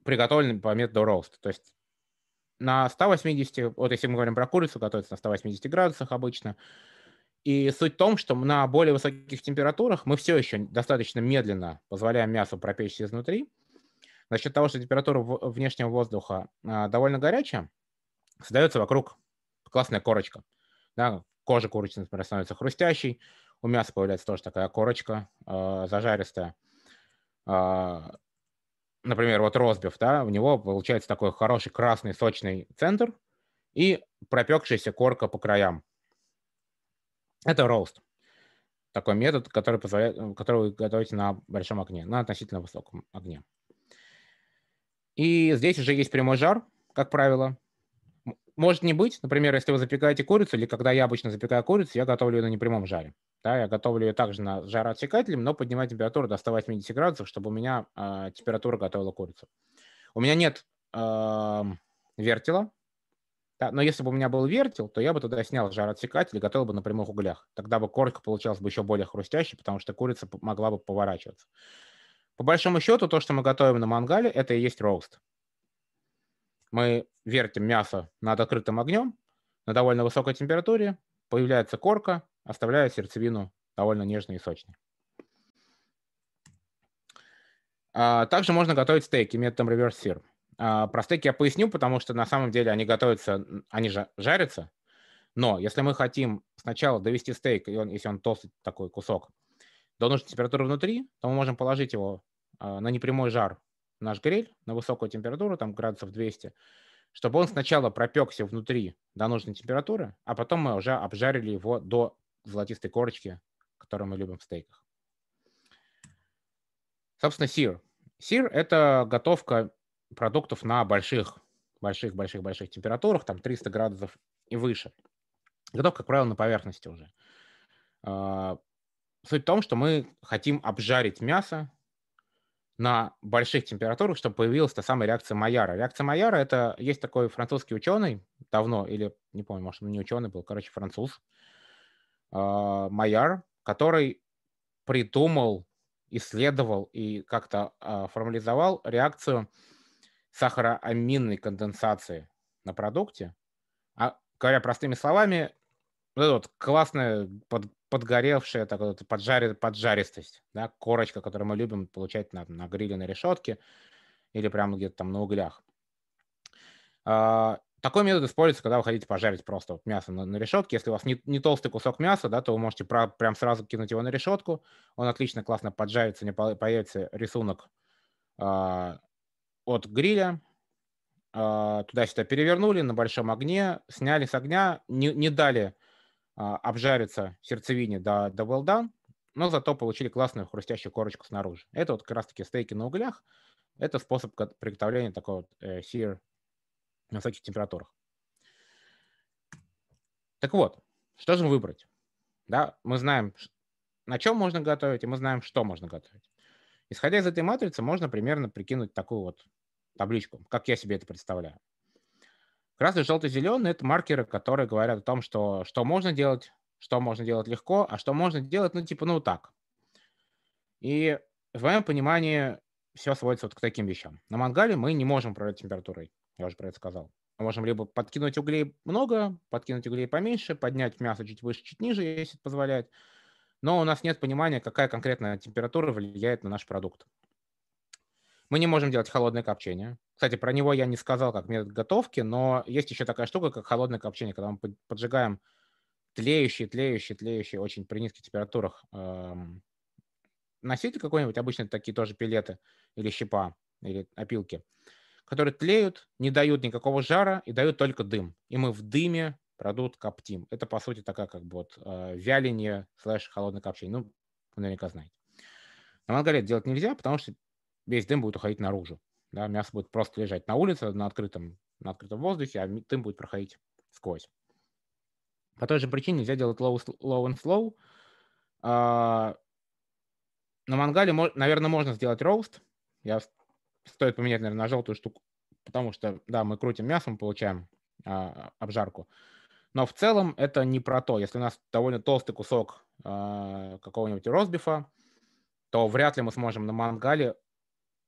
приготовленный по методу роуст. То есть на 180, вот если мы говорим про курицу, готовится на 180 градусах обычно. И суть в том, что на более высоких температурах мы все еще достаточно медленно позволяем мясу пропечься изнутри. За счет того, что температура внешнего воздуха а, довольно горячая, создается вокруг классная корочка. Да, кожа курицы, например, становится хрустящей, у мяса появляется тоже такая корочка э, зажаристая. Э, например, вот розбив, да, у него получается такой хороший красный сочный центр и пропекшаяся корка по краям. Это роуст. Такой метод, который, позволяет, который вы готовите на большом огне, на относительно высоком огне. И здесь уже есть прямой жар, как правило. Может не быть, например, если вы запекаете курицу, или когда я обычно запекаю курицу, я готовлю ее на непрямом жаре. Да, я готовлю ее также на жароотсекателем, но поднимаю температуру до 180 градусов, чтобы у меня э, температура готовила курицу. У меня нет э, вертела, да, но если бы у меня был вертел, то я бы туда снял жароотсекатель и готовил бы на прямых углях. Тогда бы корка получалась бы еще более хрустящей, потому что курица могла бы поворачиваться. По большому счету, то, что мы готовим на мангале, это и есть роуст. Мы вертим мясо над открытым огнем на довольно высокой температуре, появляется корка, оставляя сердцевину довольно нежной и сочной. А, также можно готовить стейки методом reverse sear. А, про стейки я поясню, потому что на самом деле они готовятся, они же жарятся, но если мы хотим сначала довести стейк, и он, если он толстый такой кусок, до нужной температуры внутри, то мы можем положить его а, на непрямой жар в наш гриль на высокую температуру, там градусов 200, чтобы он сначала пропекся внутри до нужной температуры, а потом мы уже обжарили его до золотистой корочки, которую мы любим в стейках. Собственно, сир. Сир – это готовка продуктов на больших, больших, больших, больших температурах, там 300 градусов и выше. Готовка, как правило, на поверхности уже. А, суть в том, что мы хотим обжарить мясо на больших температурах, чтобы появилась та самая реакция Майяра. Реакция Майяра – это есть такой французский ученый давно, или не помню, может, он не ученый был, короче, француз, а, Майяр, который придумал, исследовал и как-то а, формализовал реакцию сахароаминной конденсации на продукте. А говоря простыми словами, вот эта вот классная под, подгоревшая, так вот, поджари, поджаристость, да, корочка, которую мы любим получать на, на гриле, на решетке или прямо где-то там на углях. А, такой метод используется, когда вы хотите пожарить просто вот мясо на, на решетке. Если у вас не, не толстый кусок мяса, да, то вы можете про, прям сразу кинуть его на решетку. Он отлично, классно поджарится, не появится рисунок а, от гриля. А, туда-сюда перевернули на большом огне, сняли с огня, не, не дали а, обжариться сердцевине до, до well done, но зато получили классную хрустящую корочку снаружи. Это вот как раз-таки стейки на углях. Это способ приготовления такого вот, э, sear на высоких температурах. Так вот, что же выбрать? Да, мы знаем, на чем можно готовить, и мы знаем, что можно готовить. Исходя из этой матрицы, можно примерно прикинуть такую вот табличку, как я себе это представляю. Красный, желтый, зеленый – это маркеры, которые говорят о том, что, что можно делать, что можно делать легко, а что можно делать, ну, типа, ну, так. И в моем понимании все сводится вот к таким вещам. На мангале мы не можем управлять температурой, я уже про это сказал. Мы можем либо подкинуть углей много, подкинуть углей поменьше, поднять мясо чуть выше, чуть ниже, если это позволяет. Но у нас нет понимания, какая конкретная температура влияет на наш продукт. Мы не можем делать холодное копчение. Кстати, про него я не сказал как метод готовки, но есть еще такая штука, как холодное копчение, когда мы поджигаем тлеющие, тлеющие, тлеющие очень при низких температурах эм, какой-нибудь, обычно такие тоже пилеты или щепа, или опилки, которые тлеют, не дают никакого жара и дают только дым. И мы в дыме продукт коптим. Это, по сути, такая как бы вот э, вяление слэш холодное копчение. Ну, вы наверняка знаете. На мангале делать нельзя, потому что весь дым будет уходить наружу. Да, мясо будет просто лежать на улице, на открытом, на открытом воздухе, а дым будет проходить сквозь. По той же причине нельзя делать low, low and slow. А, на мангале, наверное, можно сделать роуст. Я стоит поменять, наверное, на желтую штуку, потому что, да, мы крутим мясо, мы получаем а, обжарку. Но в целом это не про то. Если у нас довольно толстый кусок а, какого-нибудь ростбифа, то вряд ли мы сможем на мангале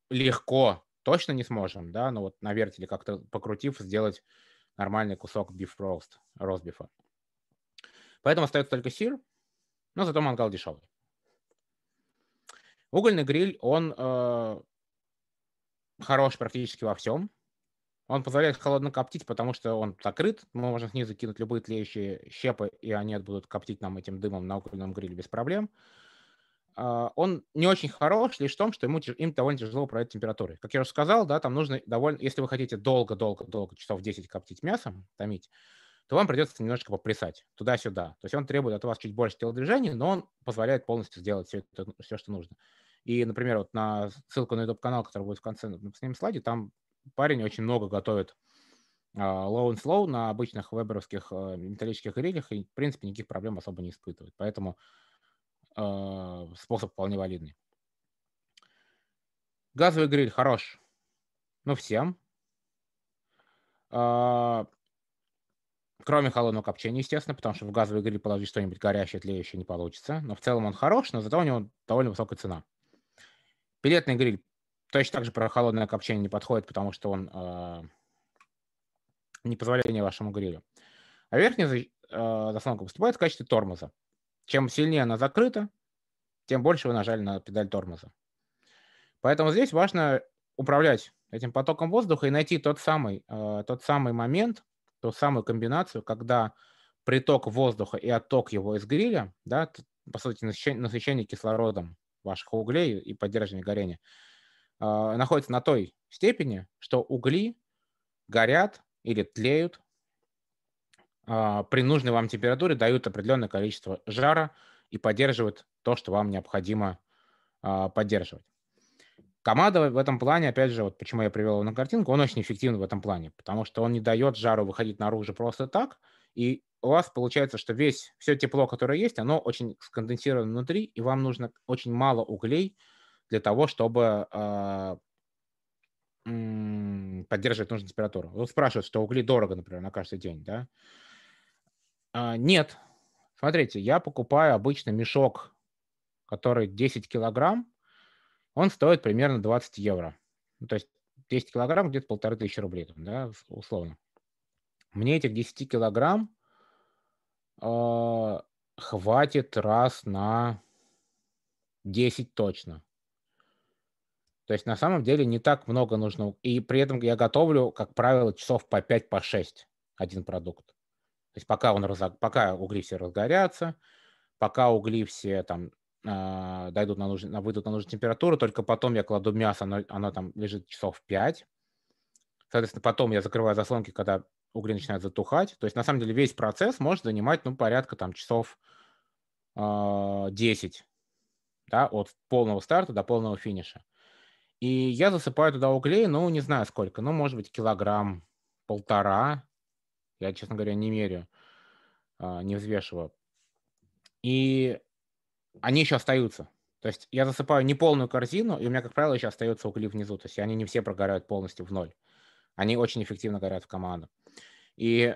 легко, точно не сможем, да, но вот на вертеле как-то покрутив, сделать нормальный кусок roast, ростбифа. Поэтому остается только сир, но зато мангал дешевый. Угольный гриль, он э, хорош практически во всем. Он позволяет холодно коптить, потому что он закрыт. Мы можем снизу кинуть любые тлеющие щепы, и они будут коптить нам этим дымом на угольном гриле без проблем. А, он не очень хорош лишь в том, что ему, им довольно тяжело управлять температурой. Как я уже сказал, да, там нужно довольно, если вы хотите долго-долго-долго, часов 10 коптить мясом, томить, то вам придется немножко поплясать туда-сюда. То есть он требует от вас чуть больше телодвижений, но он позволяет полностью сделать все, это, все что нужно. И, например, вот на ссылку на YouTube-канал, который будет в конце на последнем слайде, там парень очень много готовит uh, low and slow на обычных веберовских uh, металлических грилях и, в принципе, никаких проблем особо не испытывает. Поэтому uh, способ вполне валидный. Газовый гриль хорош, ну, всем. Uh, кроме холодного копчения, естественно, потому что в газовый гриль положить что-нибудь горящее, тлеющее не получится. Но в целом он хорош, но зато у него довольно высокая цена. Пилетный гриль точно так же про холодное копчение не подходит, потому что он э, не позволяет вашему грилю. А верхняя э, заслонка выступает в качестве тормоза. Чем сильнее она закрыта, тем больше вы нажали на педаль тормоза. Поэтому здесь важно управлять этим потоком воздуха и найти тот самый, э, тот самый момент, ту самую комбинацию, когда приток воздуха и отток его из гриля, да, по сути, насыщение, насыщение кислородом ваших углей и поддерживание горения, э, находится на той степени, что угли горят или тлеют э, при нужной вам температуре, дают определенное количество жара и поддерживают то, что вам необходимо э, поддерживать. Команда в этом плане, опять же, вот почему я привел его на картинку, он очень эффективен в этом плане, потому что он не дает жару выходить наружу просто так, и у вас получается, что весь, все тепло, которое есть, оно очень сконденсировано внутри, и вам нужно очень мало углей для того, чтобы э, поддерживать нужную температуру. Вот спрашивают, что угли дорого, например, на каждый день, да? А, нет. Смотрите, я покупаю обычно мешок, который 10 килограмм, он стоит примерно 20 евро. Ну, то есть 10 килограмм где-то полторы тысячи рублей, да, условно. Мне этих 10 килограмм э, хватит раз на 10 точно. То есть на самом деле не так много нужно. И при этом я готовлю, как правило, часов по 5-6 по один продукт. То есть пока, он разог... пока угли все разгорятся, пока угли все там э, дойдут на нужную, выйдут на нужную температуру, только потом я кладу мясо, оно, оно там лежит часов 5. Соответственно, потом я закрываю заслонки, когда угли начинают затухать. То есть, на самом деле, весь процесс может занимать, ну, порядка там часов э, 10, да, от полного старта до полного финиша. И я засыпаю туда углей, ну, не знаю сколько, ну, может быть, килограмм, полтора. Я, честно говоря, не меряю, э, не взвешиваю. И они еще остаются. То есть я засыпаю не полную корзину, и у меня, как правило, еще остаются угли внизу. То есть они не все прогорают полностью в ноль. Они очень эффективно горят в команду. И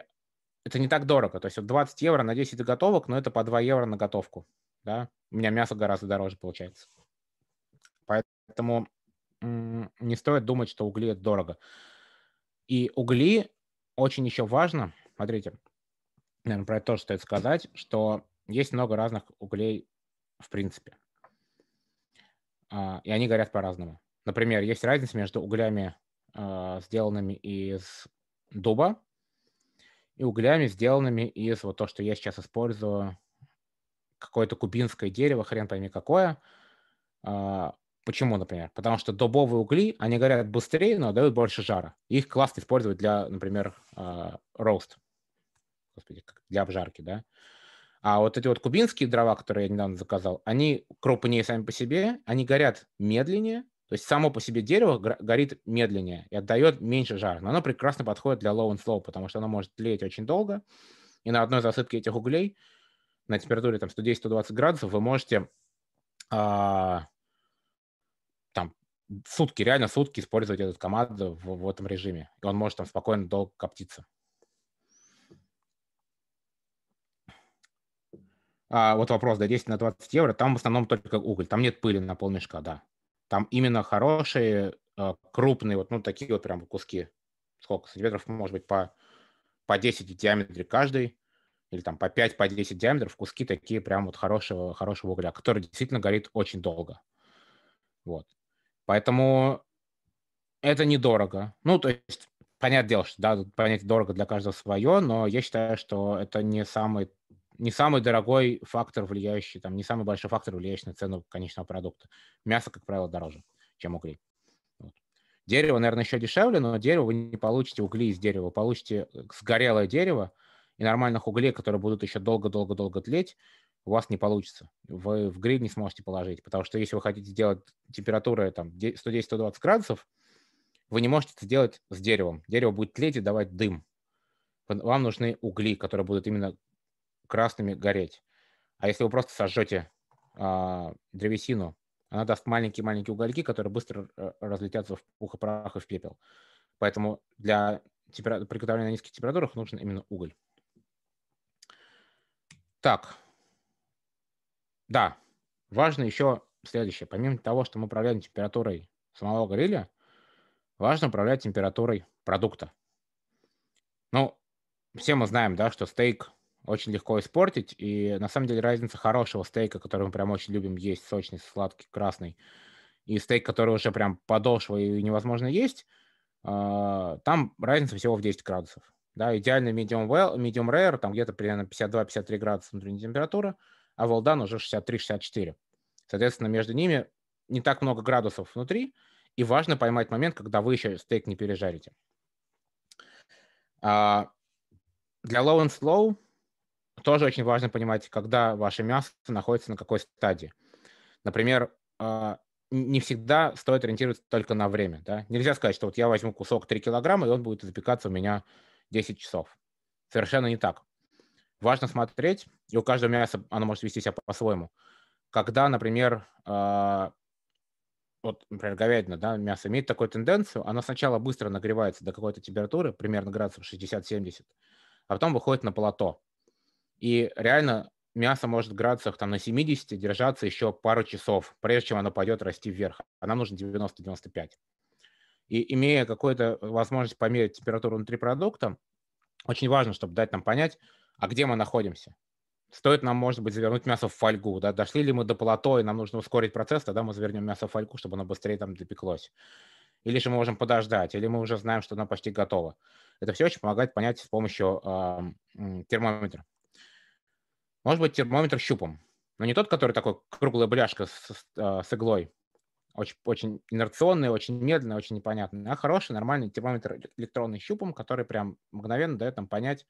это не так дорого. То есть вот 20 евро на 10 заготовок, но это по 2 евро на готовку. Да? У меня мясо гораздо дороже получается. Поэтому не стоит думать, что угли это дорого. И угли очень еще важно, смотрите, наверное, про это тоже стоит сказать, что есть много разных углей в принципе. А, и они горят по-разному. Например, есть разница между углями, а, сделанными из дуба, и углями, сделанными из вот то, что я сейчас использую, какое-то кубинское дерево, хрен пойми какое. А, почему, например? Потому что дубовые угли, они горят быстрее, но дают больше жара. Их классно использовать для, например, рост, господи, для обжарки, да. А вот эти вот кубинские дрова, которые я недавно заказал, они крупнее сами по себе, они горят медленнее, то есть само по себе дерево горит медленнее и отдает меньше жара. Но оно прекрасно подходит для low and slow, потому что оно может тлеть очень долго. И на одной засыпке этих углей на температуре там 110-120 градусов вы можете а, там сутки, реально сутки использовать этот команду в, в этом режиме. И он может там спокойно долго коптиться. А, вот вопрос, да, 10 на 20 евро, там в основном только уголь, там нет пыли на полмешка, да. Там именно хорошие, а, крупные, вот ну такие вот прям куски. Сколько? Сантиметров, может быть, по, по 10 в диаметре каждый, или там по 5, по 10 диаметров, куски такие прям вот хорошего, хорошего угля, который действительно горит очень долго. Вот. Поэтому это недорого. Ну, то есть понятное дело, что да, понятие дорого для каждого свое, но я считаю, что это не самый не самый дорогой фактор, влияющий, там, не самый большой фактор, влияющий на цену конечного продукта. Мясо, как правило, дороже, чем угли. Вот. Дерево, наверное, еще дешевле, но дерево вы не получите угли из дерева, вы получите э, сгорелое дерево и нормальных углей, которые будут еще долго-долго-долго тлеть, у вас не получится. Вы в гриль не сможете положить, потому что если вы хотите сделать температуру там 110-120 градусов, вы не можете это сделать с деревом. Дерево будет тлеть и давать дым. Вам нужны угли, которые будут именно красными гореть. А если вы просто сожжете а, древесину, она даст маленькие-маленькие угольки, которые быстро э, разлетятся в пух и прах и в пепел. Поэтому для темпера... приготовления на низких температурах нужен именно уголь. Так, да, важно еще следующее. Помимо того, что мы управляем температурой самого гриля, важно управлять температурой продукта. Ну, все мы знаем, да, что стейк очень легко испортить, и на самом деле разница хорошего стейка, который мы прям очень любим есть, сочный, сладкий, красный, и стейк, который уже прям подошвый и невозможно есть, а, там разница всего в 10 градусов. Да, идеальный medium, well, medium rare, там где-то примерно 52-53 градуса внутренней температуры, а well done уже 63-64. Соответственно, между ними не так много градусов внутри, и важно поймать момент, когда вы еще стейк не пережарите. А, для low and slow тоже очень важно понимать, когда ваше мясо находится на какой стадии. Например, а, не всегда стоит ориентироваться только на время. Да? Нельзя сказать, что вот я возьму кусок 3 килограмма, и он будет запекаться у меня 10 часов. Совершенно не так. Важно смотреть, и у каждого мяса оно может вести себя по-своему. Когда, например, а, вот, например, говядина, да, мясо имеет такую тенденцию, оно сначала быстро нагревается до какой-то температуры, примерно градусов 60-70, а потом выходит на плато. И реально мясо может градусах там, на 70 держаться еще пару часов, прежде чем оно пойдет расти вверх. А нам нужно 90-95. И имея какую-то возможность померить температуру внутри продукта, очень важно, чтобы дать нам понять, а где мы находимся. Стоит нам, может быть, завернуть мясо в фольгу. Да? Дошли ли мы до плато, и нам нужно ускорить процесс, тогда мы завернем мясо в фольгу, чтобы оно быстрее там допеклось. Или же мы можем подождать, или мы уже знаем, что оно почти готово. Это все очень помогает понять с помощью э, термометра. Может быть, термометр щупом. Но не тот, который такой круглая бляшка с, с, а, иглой. Очень, очень инерционный, очень медленный, очень непонятный. А хороший, нормальный термометр электронный щупом, который прям мгновенно дает нам понять.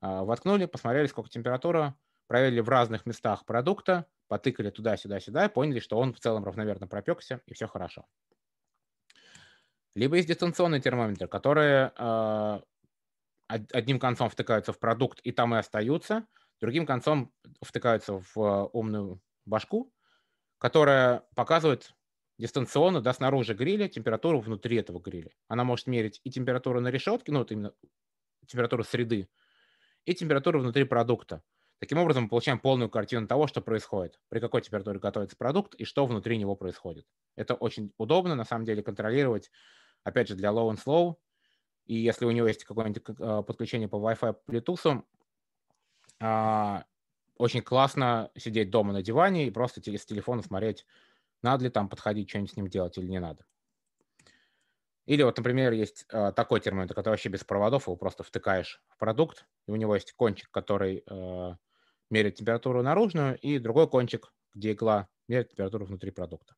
А, воткнули, посмотрели, сколько температура, проверили в разных местах продукта, потыкали туда-сюда-сюда и поняли, что он в целом равномерно пропекся, и все хорошо. Либо есть дистанционный термометр, которые э, одним концом втыкаются в продукт и там и остаются – другим концом втыкаются в э, умную башку, которая показывает дистанционно, да, снаружи гриля, температуру внутри этого гриля. Она может мерить и температуру на решетке, ну, вот именно температуру среды, и температуру внутри продукта. Таким образом, мы получаем полную картину того, что происходит, при какой температуре готовится продукт и что внутри него происходит. Это очень удобно, на самом деле, контролировать, опять же, для low and slow. И если у него есть какое-нибудь э, подключение по Wi-Fi, Bluetooth, очень классно сидеть дома на диване и просто с телефона смотреть, надо ли там подходить, что-нибудь с ним делать или не надо. Или вот, например, есть э, такой термометр, который вообще без проводов, его просто втыкаешь в продукт, и у него есть кончик, который э, меряет температуру наружную, и другой кончик, где игла меряет температуру внутри продукта.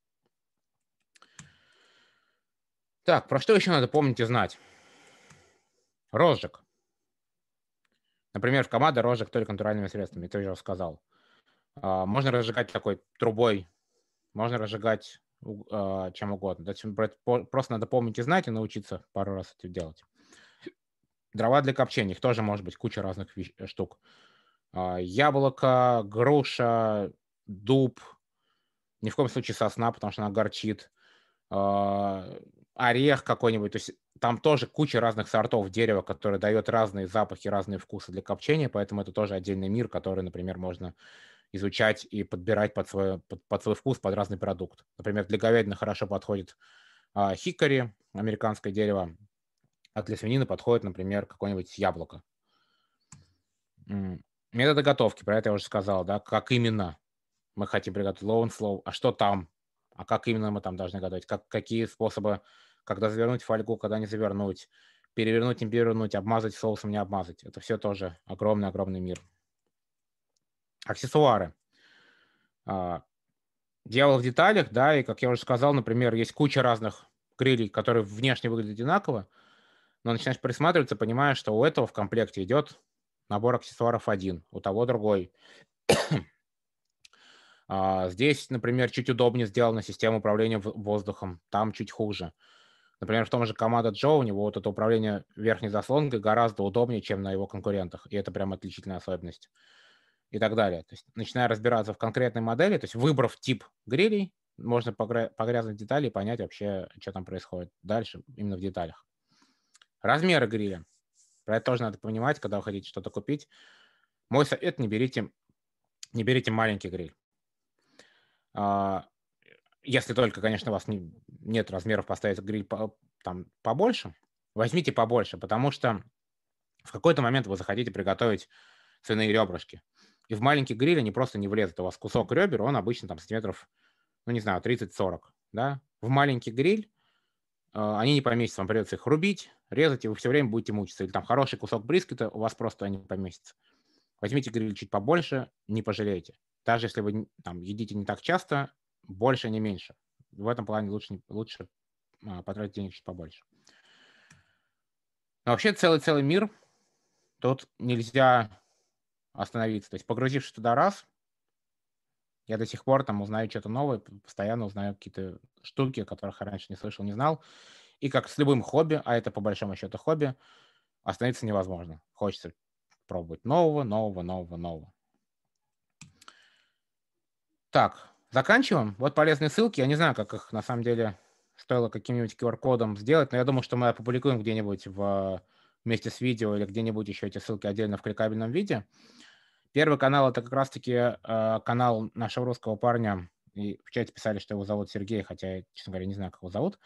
Так, про что еще надо помнить и знать? Розжиг. Например, в команде розжиг только натуральными средствами, ты уже сказал. А, можно разжигать такой трубой, можно разжигать а, чем угодно. Просто надо помнить и знать, и научиться пару раз это делать. Дрова для копчения, их тоже может быть куча разных штук. А, яблоко, груша, дуб, ни в коем случае сосна, потому что она горчит орех какой-нибудь, то есть там тоже куча разных сортов дерева, которые дает разные запахи, разные вкусы для копчения, поэтому это тоже отдельный мир, который, например, можно изучать и подбирать под свой, под, под свой вкус, под разный продукт. Например, для говядины хорошо подходит а, хикори, американское дерево, а для свинины подходит, например, какое-нибудь яблоко. Методы готовки, про это я уже сказал, да, как именно мы хотим приготовить low and а что там, а как именно мы там должны готовить, как, какие способы когда завернуть фольгу, когда не завернуть, перевернуть, не перевернуть, обмазать соусом, не обмазать. Это все тоже огромный-огромный мир. Аксессуары. А, Дело в деталях, да, и, как я уже сказал, например, есть куча разных грилей, которые внешне выглядят одинаково, но начинаешь присматриваться, понимаешь, что у этого в комплекте идет набор аксессуаров один, у того другой. а, здесь, например, чуть удобнее сделана система управления воздухом, там чуть хуже. Например, в том же команда Джо у него вот это управление верхней заслонкой гораздо удобнее, чем на его конкурентах, и это прям отличительная особенность и так далее. То есть, начиная разбираться в конкретной модели, то есть выбрав тип грилей, можно погрязнуть в детали и понять вообще, что там происходит дальше, именно в деталях. Размеры гриля. Про это тоже надо понимать, когда вы хотите что-то купить. Мой совет – не берите, не берите маленький гриль. А, если только, конечно, у вас не, нет размеров поставить гриль по, там, побольше, возьмите побольше, потому что в какой-то момент вы захотите приготовить свиные ребрышки. И в маленький гриль они просто не влезут. У вас кусок ребер, он обычно там сантиметров, ну не знаю, 30-40. Да? В маленький гриль э, они не поместятся, вам придется их рубить, резать, и вы все время будете мучиться. Или там хороший кусок брискета, у вас просто они поместятся. Возьмите гриль чуть побольше, не пожалеете. Даже если вы там едите не так часто, больше, не меньше. В этом плане лучше, лучше а, потратить денег чуть побольше. Но вообще целый-целый мир. Тут нельзя остановиться. То есть погрузившись туда раз, я до сих пор там узнаю что-то новое, постоянно узнаю какие-то штуки, о которых я раньше не слышал, не знал. И как с любым хобби, а это по большому счету хобби, остановиться невозможно. Хочется пробовать нового, нового, нового, нового. Так, заканчиваем. Вот полезные ссылки. Я не знаю, как их на самом деле стоило каким-нибудь QR-кодом сделать, но я думаю, что мы опубликуем где-нибудь в, вместе с видео или где-нибудь еще эти ссылки отдельно в кликабельном виде. Первый канал – это как раз-таки э, канал нашего русского парня. И в чате писали, что его зовут Сергей, хотя я, честно говоря, не знаю, как его зовут.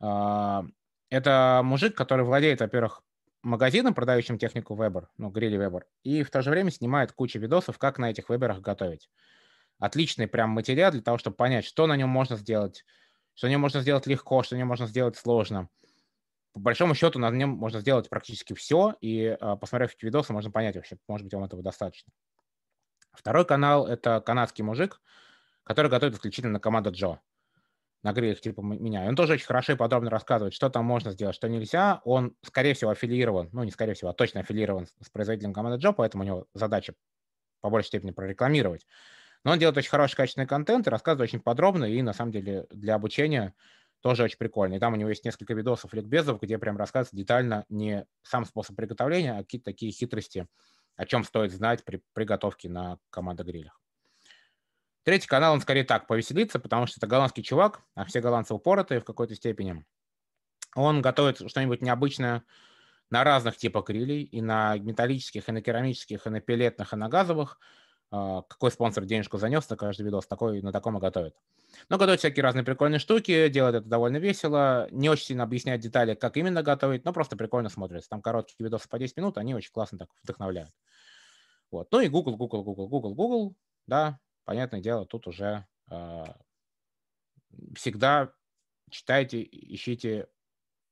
Э, это мужик, который владеет, во-первых, магазином, продающим технику Weber, ну, грили Weber, и в то же время снимает кучу видосов, как на этих Weber'ах готовить. Отличный прям материал для того, чтобы понять, что на нем можно сделать, что на нем можно сделать легко, что на нем можно сделать сложно по большому счету на нем можно сделать практически все, и а, посмотрев эти видосы, можно понять вообще, может быть, вам этого достаточно. Второй канал – это канадский мужик, который готовит исключительно на команду Джо, на грилях типа меня. И он тоже очень хорошо и подробно рассказывает, что там можно сделать, что нельзя. Он, скорее всего, аффилирован, ну, не скорее всего, а точно аффилирован с производителем команды Джо, поэтому у него задача по большей степени прорекламировать. Но он делает очень хороший, качественный контент и рассказывает очень подробно, и, на самом деле, для обучения – тоже очень прикольно. И там у него есть несколько видосов ликбезов, где прям рассказывается детально не сам способ приготовления, а какие-то такие хитрости, о чем стоит знать при приготовке на командо-грилях. Третий канал, он скорее так, повеселиться, потому что это голландский чувак, а все голландцы упоротые в какой-то степени. Он готовит что-нибудь необычное на разных типах грилей, и на металлических, и на керамических, и на пилетных, и на газовых – какой спонсор денежку занес на каждый видос, такой на таком и готовит. Но готовит всякие разные прикольные штуки, делает это довольно весело, не очень сильно объясняет детали, как именно готовить, но просто прикольно смотрится. Там короткие видосы по 10 минут, они очень классно так вдохновляют. Вот. Ну и Google, Google, Google, Google, Google, да, понятное дело, тут уже э, всегда читайте, ищите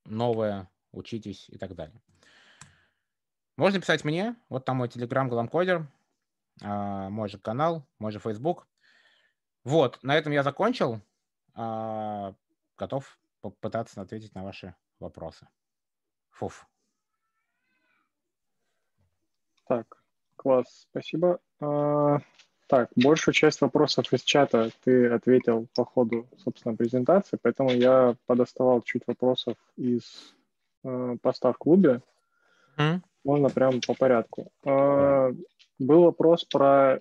новое, учитесь и так далее. Можно писать мне, вот там мой телеграм Гламкодер, а, мой же канал, мой же Facebook. Вот, на этом я закончил. А, готов попытаться ответить на ваши вопросы. Фуф. Так, класс, спасибо. А, так, большую часть вопросов из чата ты ответил по ходу, собственно, презентации, поэтому я подоставал чуть вопросов из э, поста в клубе. Mm. Можно прямо по порядку. Э, был вопрос про,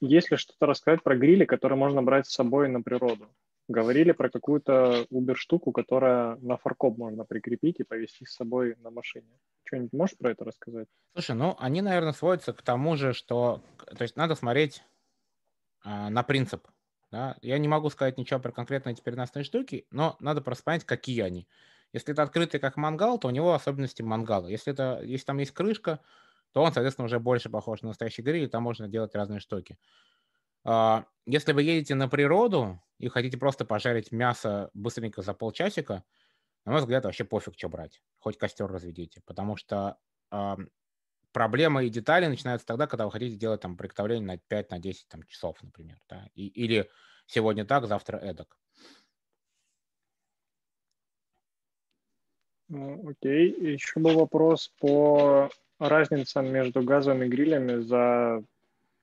есть ли что-то рассказать про грили, которые можно брать с собой на природу. Говорили про какую-то Uber-штуку, которая на фаркоп можно прикрепить и повезти с собой на машине. Что-нибудь можешь про это рассказать? Слушай, ну, они, наверное, сводятся к тому же, что... То есть надо смотреть а, на принцип. Да? Я не могу сказать ничего про конкретные эти переносные штуки, но надо просто понять, какие они. Если это открытый как мангал, то у него особенности мангала. Если, это, если там есть крышка, то он, соответственно, уже больше похож на настоящий гриль, и там можно делать разные штуки. А, если вы едете на природу и хотите просто пожарить мясо быстренько за полчасика, на мой взгляд, вообще пофиг, что брать. Хоть костер разведите. Потому что э, проблемы и детали начинаются тогда, когда вы хотите делать там приготовление на 5 на 10 там, часов, например. Да? И, или сегодня так, завтра эдак. Ну, окей. Еще был вопрос по разницам между газовыми грилями за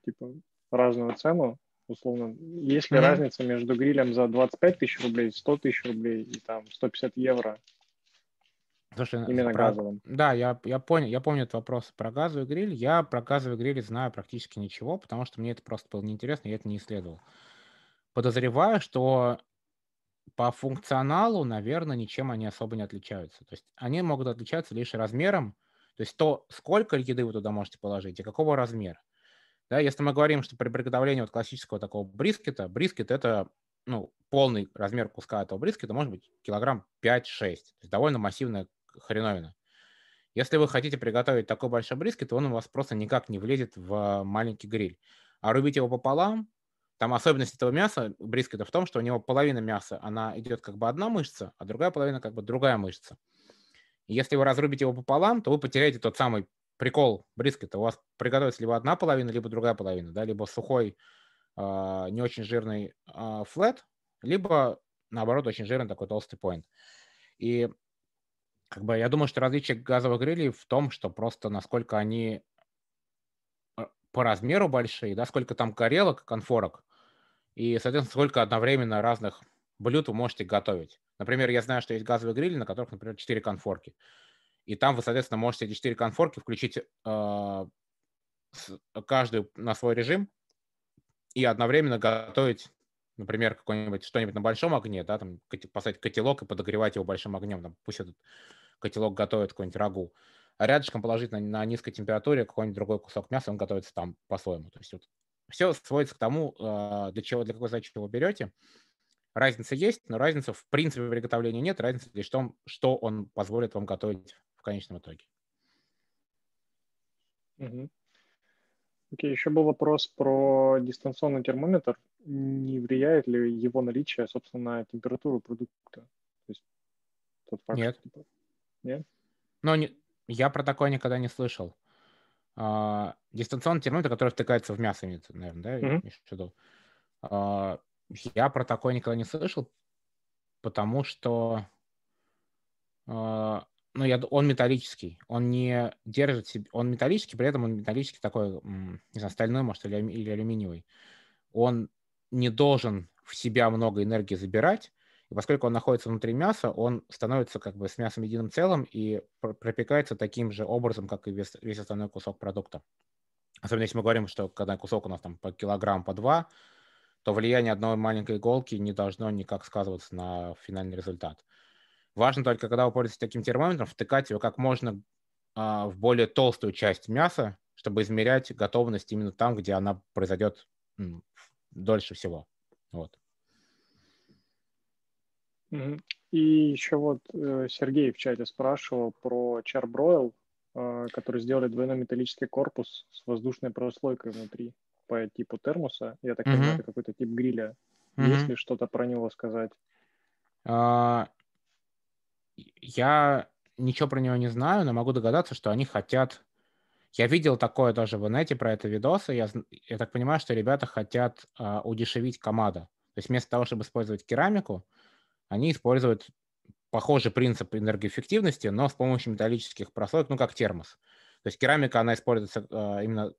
типа разную цену. Условно, есть ли mm-hmm. разница между грилем за 25 тысяч рублей, 100 тысяч рублей и там 150 евро? Слушай, именно про... газовым. Да, я, я, понял, я помню этот вопрос про газовый гриль. Я про газовый гриль знаю практически ничего, потому что мне это просто было неинтересно, я это не исследовал. Подозреваю, что по функционалу, наверное, ничем они особо не отличаются. То есть они могут отличаться лишь размером, то есть то, сколько еды вы туда можете положить и какого размера. Да, если мы говорим, что при приготовлении вот классического такого брискета, брискет – это ну, полный размер куска этого брискета может быть килограмм 5-6. То есть довольно массивная хреновина. Если вы хотите приготовить такой большой брискет, то он у вас просто никак не влезет в маленький гриль. А рубить его пополам, там особенность этого мяса, брискета, в том, что у него половина мяса, она идет как бы одна мышца, а другая половина как бы другая мышца. Если вы разрубите его пополам, то вы потеряете тот самый прикол брискета. У вас приготовится либо одна половина, либо другая половина, да, либо сухой, э, не очень жирный э, флет, либо, наоборот, очень жирный такой толстый поинт. И как бы я думаю, что различие газовых грилей в том, что просто насколько они э, по размеру большие, да, сколько там горелок, конфорок, и, соответственно, сколько одновременно разных блюд вы можете готовить. Например, я знаю, что есть газовые грили, на которых, например, 4 конфорки. И там вы, соответственно, можете эти 4 конфорки включить э, каждую на свой режим и одновременно готовить, например, какой-нибудь что-нибудь на большом огне, да, там поставить котелок и подогревать его большим огнем, там, пусть этот котелок готовит какой-нибудь рагу, а рядышком положить на, на низкой температуре какой-нибудь другой кусок мяса, он готовится там по-своему. То есть вот все сводится к тому, э, для чего, для какой задачи вы берете. Разница есть, но разницы в принципе приготовления нет, разница лишь в том, что он позволит вам готовить в конечном итоге. Угу. Окей, еще был вопрос про дистанционный термометр. Не влияет ли его наличие, собственно, на температуру продукта? То есть тот факт, Нет. Что, типа, нет? Но не, я про такое никогда не слышал. А, дистанционный термометр, который втыкается в мясо, наверное, да, mm-hmm. в виду. Я про такое никогда не слышал, потому что а, ну, я, он металлический, он не держит себе, он металлический, при этом он металлический такой, не знаю, стальной, может, или, или алюминиевый. Он не должен в себя много энергии забирать, и поскольку он находится внутри мяса, он становится как бы с мясом единым целым и пропекается таким же образом, как и весь, весь остальной кусок продукта. Особенно если мы говорим, что когда кусок у нас там по килограмм, по два, то влияние одной маленькой иголки не должно никак сказываться на финальный результат. Важно только, когда вы пользуетесь таким термометром, втыкать его как можно а, в более толстую часть мяса, чтобы измерять готовность именно там, где она произойдет м, дольше всего. Вот. И еще вот э, Сергей в чате спрашивал про Charbroil, э, который сделали двойной металлический корпус с воздушной прослойкой внутри по типу термоса. Я так понимаю, это какой-то тип гриля. Mm-hmm. Есть ли что-то про него сказать? Uh, я ничего про него не знаю, но могу догадаться, что они хотят... Я видел такое тоже в инете про это видосы. Я, я так понимаю, что ребята хотят uh, удешевить комада. То есть вместо того, чтобы использовать керамику, они используют похожий принцип энергоэффективности, но с помощью металлических прослоек, ну, как термос. То есть керамика, она используется э, именно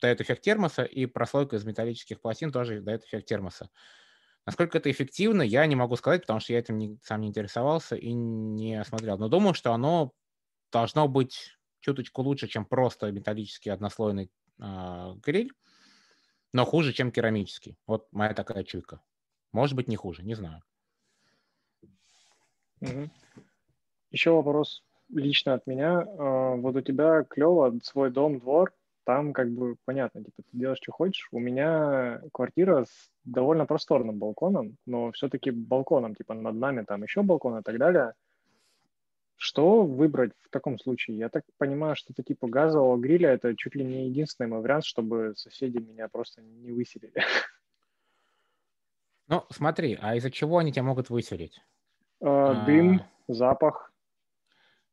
дает эффект термоса, и прослойка из металлических пластин тоже дает эффект термоса. Насколько это эффективно, я не могу сказать, потому что я этим не, сам не интересовался и не смотрел. Но думаю, что оно должно быть чуточку лучше, чем просто металлический однослойный э, гриль, но хуже, чем керамический. Вот моя такая чуйка. Может быть, не хуже, не знаю. Угу. Еще вопрос лично от меня. А, вот у тебя клево свой дом, двор, там как бы понятно, типа ты делаешь, что хочешь. У меня квартира с довольно просторным балконом, но все-таки балконом, типа над нами там еще балкон и так далее. Что выбрать в таком случае? Я так понимаю, что это типа газового гриля это чуть ли не единственный мой вариант, чтобы соседи меня просто не выселили. [LAUGHS] Ну, смотри, а из-за чего они тебя могут выселить? А, дым, запах.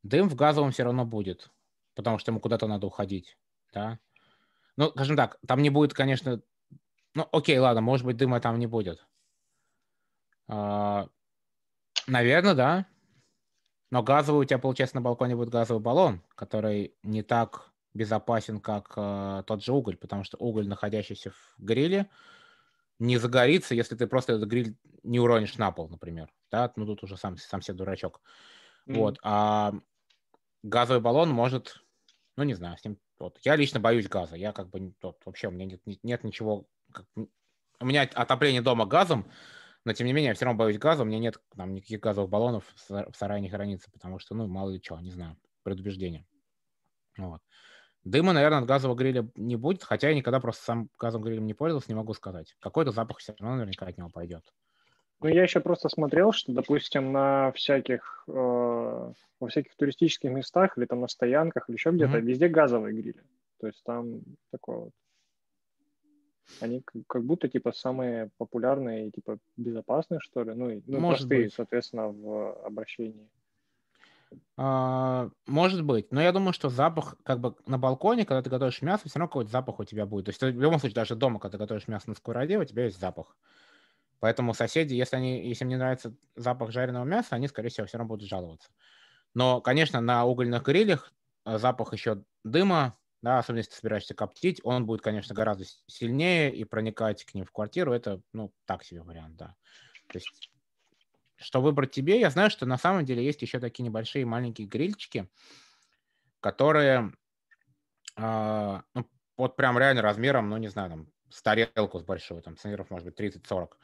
Дым в газовом все равно будет, потому что ему куда-то надо уходить, да. Ну, скажем так, там не будет, конечно, ну, окей, ладно, может быть, дыма там не будет. А, наверное, да. Но газовый у тебя, получается, на балконе будет газовый баллон, который не так безопасен, как э, тот же уголь, потому что уголь, находящийся в гриле, не загорится, если ты просто этот гриль не уронишь на пол, например. Да, ну тут уже сам, сам себе дурачок. Mm-hmm. Вот. А газовый баллон может, ну не знаю, с ним. Вот. Я лично боюсь газа. Я как бы вот, вообще у меня нет, нет ничего. Как, у меня отопление дома газом, но, тем не менее, я все равно боюсь газа. У меня нет там никаких газовых баллонов в сарае не хранится, потому что, ну, мало ли что, не знаю, предубеждение. Вот. Дыма, наверное, от газового гриля не будет, хотя я никогда просто сам газовым грилем не пользовался, не могу сказать. Какой-то запах все равно наверняка от него пойдет. Ну, я еще просто смотрел, что, допустим, на всяких, э, во всяких туристических местах или там на стоянках или еще где-то, mm-hmm. везде газовые грили. То есть там такое вот они как будто типа самые популярные и типа безопасные, что ли, ну, и, ну Может простые, быть. соответственно, в обращении. А, может быть, но я думаю, что запах, как бы на балконе, когда ты готовишь мясо, все равно какой-то запах у тебя будет. То есть в любом случае, даже дома, когда ты готовишь мясо на сковороде, у тебя есть запах. Поэтому соседи, если, они, если им не нравится запах жареного мяса, они, скорее всего, все равно будут жаловаться. Но, конечно, на угольных грилях а, запах еще дыма, да, особенно если ты собираешься коптить, он будет, конечно, гораздо сильнее, и проникать к ним в квартиру, это, ну, так себе вариант, да. То есть, что выбрать тебе, я знаю, что на самом деле есть еще такие небольшие маленькие грильчики, которые, э, ну, вот прям реально размером, ну, не знаю, там, с тарелку с большой, там, сантиметров, может быть, 30-40.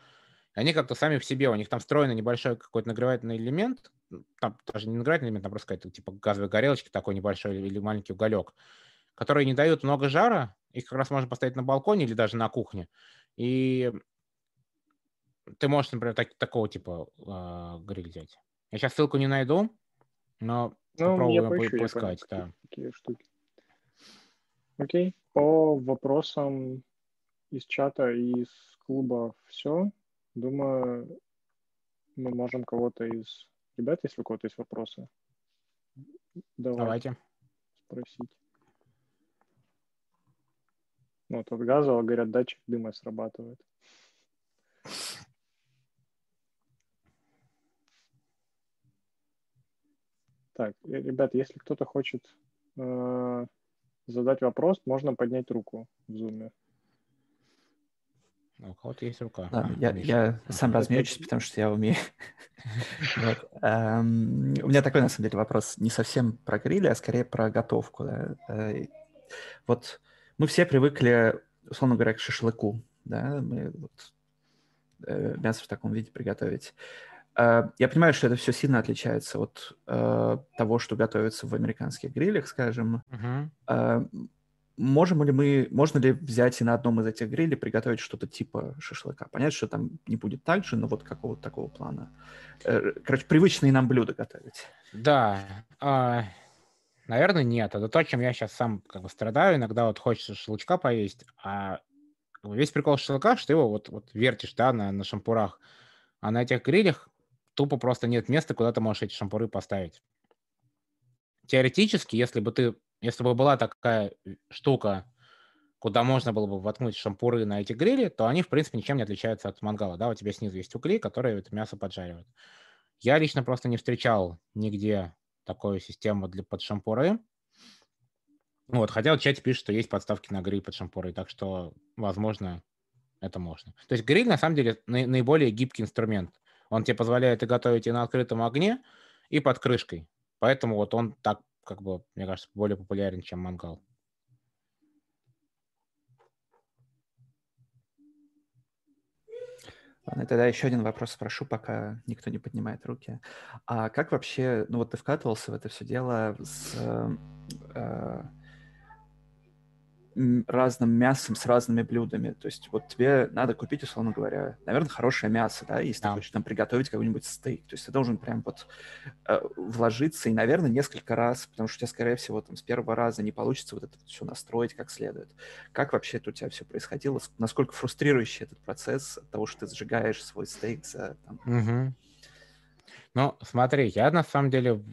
Они как-то сами в себе, у них там встроенный небольшой какой-то нагревательный элемент, там даже не нагревательный элемент, а просто какая-то типа газовой горелочки такой небольшой или маленький уголек которые не дают много жара. Их как раз можно поставить на балконе или даже на кухне. И ты можешь, например, так, такого типа э, гриль взять. Я сейчас ссылку не найду, но ну, попробуем поищу, поискать. Я да. Такие штуки. Окей. По вопросам из чата и из клуба все. Думаю, мы можем кого-то из ребят, если у кого-то есть вопросы, давайте спросить. Ну, вот от газового, говорят, датчик дыма срабатывает. Так, э, ребят, если кто-то хочет э, задать вопрос, можно поднять руку в зуме. У кого-то есть рука. А, я, я сам размечусь, потому что я умею. [LAUGHS] Эм, у меня такой, на самом деле, вопрос не совсем про гриль, а скорее про готовку. Э, вот мы все привыкли, условно говоря, к шашлыку, да, мы вот, э, мясо в таком виде приготовить. Э, я понимаю, что это все сильно отличается от того, что готовится в американских грилях, скажем. Можем ли мы, можно ли взять и на одном из этих грилей приготовить что-то типа шашлыка? Понятно, что там не будет так же, но вот какого-то такого плана. Э, короче, привычные нам блюда готовить. Да. Uh... Наверное, нет. Это то, чем я сейчас сам как бы страдаю. Иногда вот хочется шашлычка поесть, а весь прикол шашлыка, что его вот, вот вертишь, да, на, на шампурах. А на этих грилях тупо просто нет места, куда ты можешь эти шампуры поставить. Теоретически, если бы ты, если бы была такая штука, куда можно было бы воткнуть шампуры на эти грили, то они, в принципе, ничем не отличаются от мангала. Да, у тебя снизу есть угли, которые это мясо поджаривают. Я лично просто не встречал нигде такую систему для под шампуры. Вот, хотя вот в чате пишет, что есть подставки на гриль под шампуры, так что, возможно, это можно. То есть гриль, на самом деле, на- наиболее гибкий инструмент. Он тебе позволяет и готовить и на открытом огне, и под крышкой. Поэтому вот он так, как бы, мне кажется, более популярен, чем мангал. Ладно, тогда еще один вопрос спрошу, пока никто не поднимает руки. А как вообще, ну вот ты вкатывался в это все дело с э, разным мясом, с разными блюдами. То есть вот тебе надо купить, условно говоря, наверное, хорошее мясо, да, если да. ты хочешь там приготовить какой-нибудь стейк. То есть ты должен прям вот э, вложиться и, наверное, несколько раз, потому что у тебя, скорее всего, там с первого раза не получится вот это все настроить как следует. Как вообще это у тебя все происходило? Насколько фрустрирующий этот процесс от того, что ты сжигаешь свой стейк за... Там... Угу. Ну, смотри, я на самом деле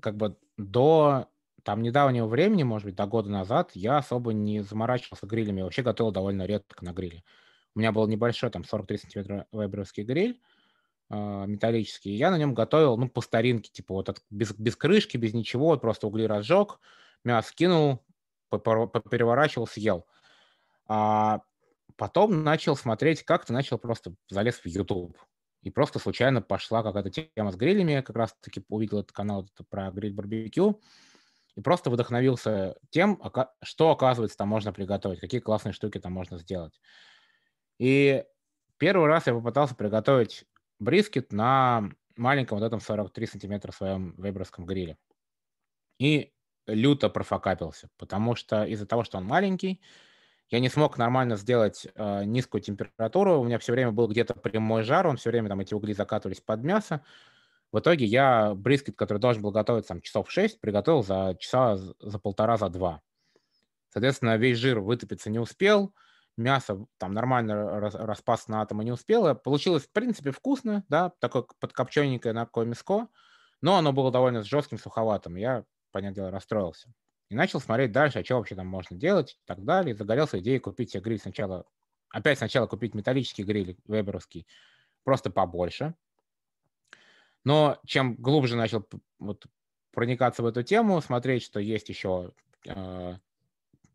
как бы до там недавнего времени, может быть, до года назад, я особо не заморачивался грилями. Вообще готовил довольно редко на гриле. У меня был небольшой, там, 43 сантиметра веберовский гриль, э, металлический. Я на нем готовил, ну, по старинке, типа вот от, без, без крышки, без ничего, вот просто угли разжег, мясо кинул, переворачивал, съел. А потом начал смотреть, как-то начал просто залез в YouTube. И просто случайно пошла какая-то тема с грилями. Я как раз-таки увидел этот канал это про гриль барбекю. И просто вдохновился тем, что, оказывается, там можно приготовить, какие классные штуки там можно сделать. И первый раз я попытался приготовить брискет на маленьком вот этом 43 сантиметра своем вейберском гриле. И люто профокапился, потому что из-за того, что он маленький, я не смог нормально сделать э, низкую температуру. У меня все время был где-то прямой жар, он все время там эти угли закатывались под мясо. В итоге я брискет, который должен был готовиться там, часов 6, приготовил за часа за полтора, за два. Соответственно, весь жир вытопиться не успел, мясо там нормально рас, распасться на атомы не успело. Получилось, в принципе, вкусно, да, такое подкопчененькое на такое мяско, но оно было довольно жестким, суховатым. Я, понятное дело, расстроился. И начал смотреть дальше, а что вообще там можно делать и так далее. И загорелся идеей купить себе гриль сначала, опять сначала купить металлический гриль веберовский, просто побольше. Но чем глубже начал вот, проникаться в эту тему, смотреть, что есть еще э,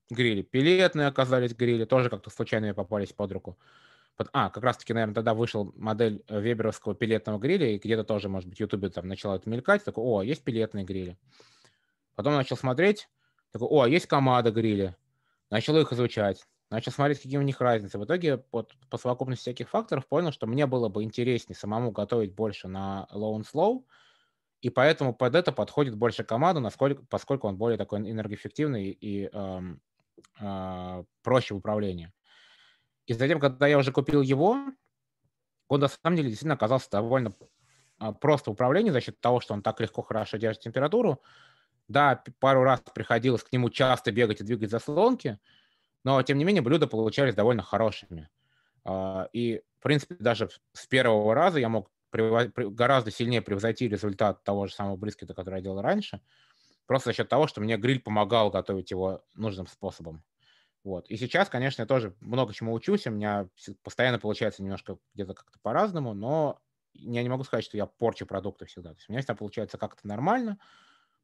грили пилетные оказались грили, тоже как-то случайно попались под руку. А, как раз-таки, наверное, тогда вышел модель веберовского пилетного гриля, и где-то тоже, может быть, в Ютубе там начало это мелькать, такой, о, есть пилетные грили. Потом начал смотреть, такой, о, есть команда гриля. Начал их изучать, начал смотреть, какие у них разницы. В итоге вот, по совокупности всяких факторов понял, что мне было бы интереснее самому готовить больше на low and slow, и поэтому под это подходит больше команда, насколько, поскольку он более такой энергоэффективный и эм, э, проще в управлении. И затем, когда я уже купил его, он на самом деле действительно оказался довольно э, просто в управлении за счет того, что он так легко, хорошо держит температуру, да, пару раз приходилось к нему часто бегать и двигать заслонки, но, тем не менее, блюда получались довольно хорошими. А, и, в принципе, даже с первого раза я мог гораздо сильнее превзойти результат того же самого брискета, который я делал раньше, просто за счет того, что мне гриль помогал готовить его нужным способом. Вот. И сейчас, конечно, я тоже много чему учусь, у меня постоянно получается немножко где-то как-то по-разному, но я не могу сказать, что я порчу продукты всегда. То есть у меня всегда получается как-то нормально,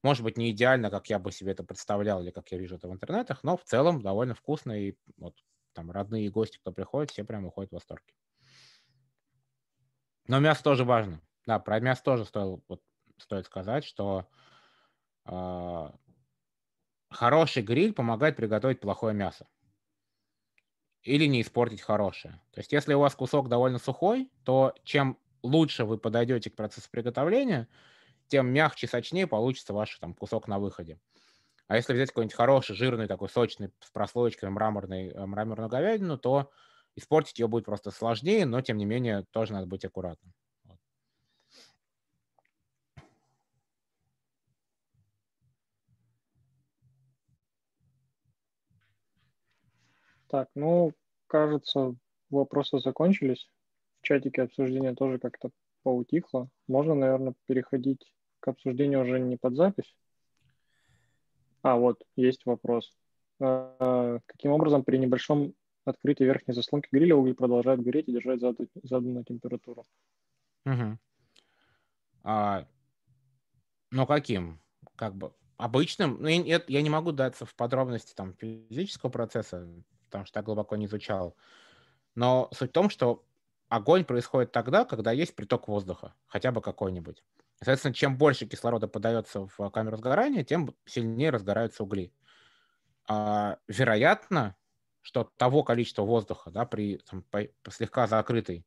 может быть, не идеально, как я бы себе это представлял или как я вижу это в интернетах, но в целом довольно вкусно. И вот там родные гости, кто приходит, все прям уходят в восторге. Но мясо тоже важно. Да, про мясо тоже стоило, вот, стоит сказать, что э, хороший гриль помогает приготовить плохое мясо. Или не испортить хорошее. То есть, если у вас кусок довольно сухой, то чем лучше вы подойдете к процессу приготовления, тем мягче, сочнее получится ваш там кусок на выходе. А если взять какой-нибудь хороший, жирный, такой сочный, с прослоечкой мраморный, э, мраморную говядину, то испортить ее будет просто сложнее, но, тем не менее, тоже надо быть аккуратным. Так, ну, кажется, вопросы закончились. В чатике обсуждения тоже как-то поутихло. Можно, наверное, переходить к обсуждению уже не под запись. А, вот, есть вопрос. А, каким образом при небольшом открытии верхней заслонки гриля уголь продолжает гореть и держать заданную температуру? Угу. А, ну, каким? Как бы обычным? Ну, я, я не могу даться в подробности там физического процесса, потому что так глубоко не изучал. Но суть в том, что огонь происходит тогда, когда есть приток воздуха, хотя бы какой-нибудь. Соответственно, чем больше кислорода подается в камеру сгорания, тем сильнее разгораются угли. А, вероятно, что того количества воздуха да, при там, по, слегка закрытой,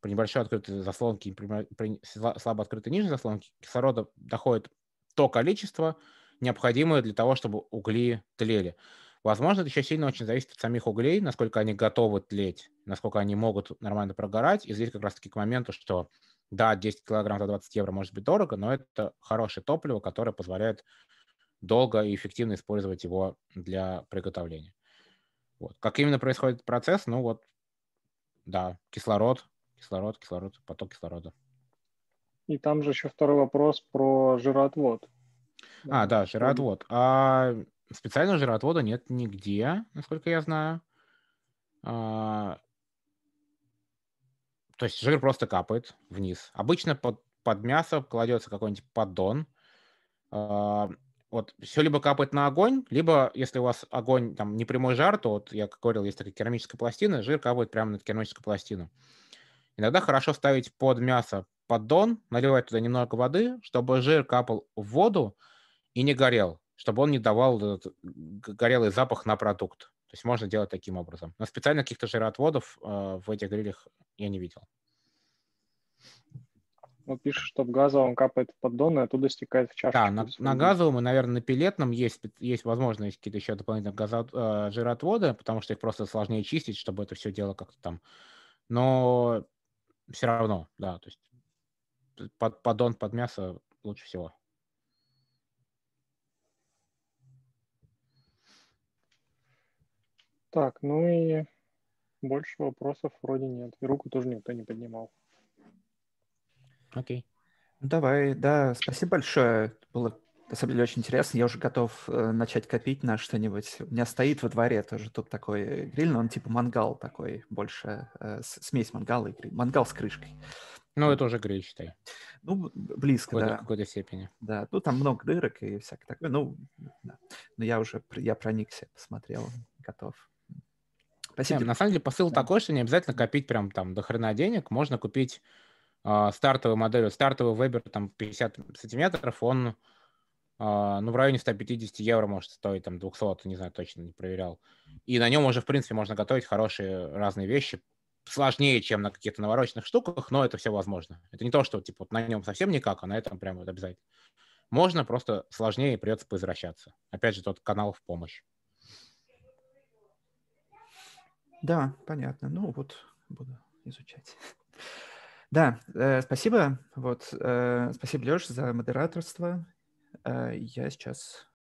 при небольшой открытой заслонке, при, при слабо открытой нижней заслонке, кислорода доходит то количество, необходимое для того, чтобы угли тлели. Возможно, это еще сильно очень зависит от самих углей, насколько они готовы тлеть, насколько они могут нормально прогорать. И здесь как раз-таки к моменту, что да, 10 килограмм за 20 евро может быть дорого, но это хорошее топливо, которое позволяет долго и эффективно использовать его для приготовления. Вот. Как именно происходит процесс? Ну вот, да, кислород, кислород, кислород, поток кислорода. И там же еще второй вопрос про жироотвод. А, да, жироотвод. А специального жироотвода нет нигде, насколько я знаю. А, то есть жир просто капает вниз. Обычно под, под мясо кладется какой-нибудь поддон. А, вот все либо капает на огонь, либо если у вас огонь, там, не прямой жар, то вот я говорил, есть такая керамическая пластина, жир капает прямо на керамическую пластину. Иногда хорошо ставить под мясо поддон, наливать туда немного воды, чтобы жир капал в воду и не горел, чтобы он не давал горелый запах на продукт. То есть можно делать таким образом. Но специально каких-то жироотводов э, в этих грилях я не видел. Ну, пишет, что в газовом капает поддон, и оттуда стекает в чашку. Да, на, на газовом и, наверное, на пилетном есть, есть возможность какие-то еще дополнительные газо, э, жироотводы, потому что их просто сложнее чистить, чтобы это все дело как-то там. Но все равно, да, то есть под, поддон под мясо лучше всего. Так, ну и больше вопросов вроде нет. И руку тоже никто не поднимал. Окей. Ну, давай, да, спасибо большое. Было на самом деле очень интересно. Я уже готов э, начать копить на что-нибудь. У меня стоит во дворе тоже тут такой гриль, но он типа мангал такой, больше э, смесь мангала и гриль. Мангал с крышкой. Ну, это уже гриль, считай. Ну, близко, какой да. В какой-то степени. Да, ну там много дырок и всякое такое. Ну, да. но я уже, я проникся, посмотрел, готов. Спасибо. Нет, на самом деле посыл да. такой, что не обязательно копить прям там до хрена денег. Можно купить э, стартовую модель. Стартовый вебер там 50 сантиметров, он э, ну, в районе 150 евро может стоить, там 200, не знаю, точно не проверял. И на нем уже, в принципе, можно готовить хорошие разные вещи. Сложнее, чем на каких-то навороченных штуках, но это все возможно. Это не то, что типа вот на нем совсем никак, а на этом прям вот обязательно. Можно, просто сложнее придется поизвращаться. Опять же, тот канал в помощь. Да, понятно. Ну вот, буду изучать. [LAUGHS] Да, э, спасибо. Вот, э, спасибо, Леш, за модераторство. Э, я сейчас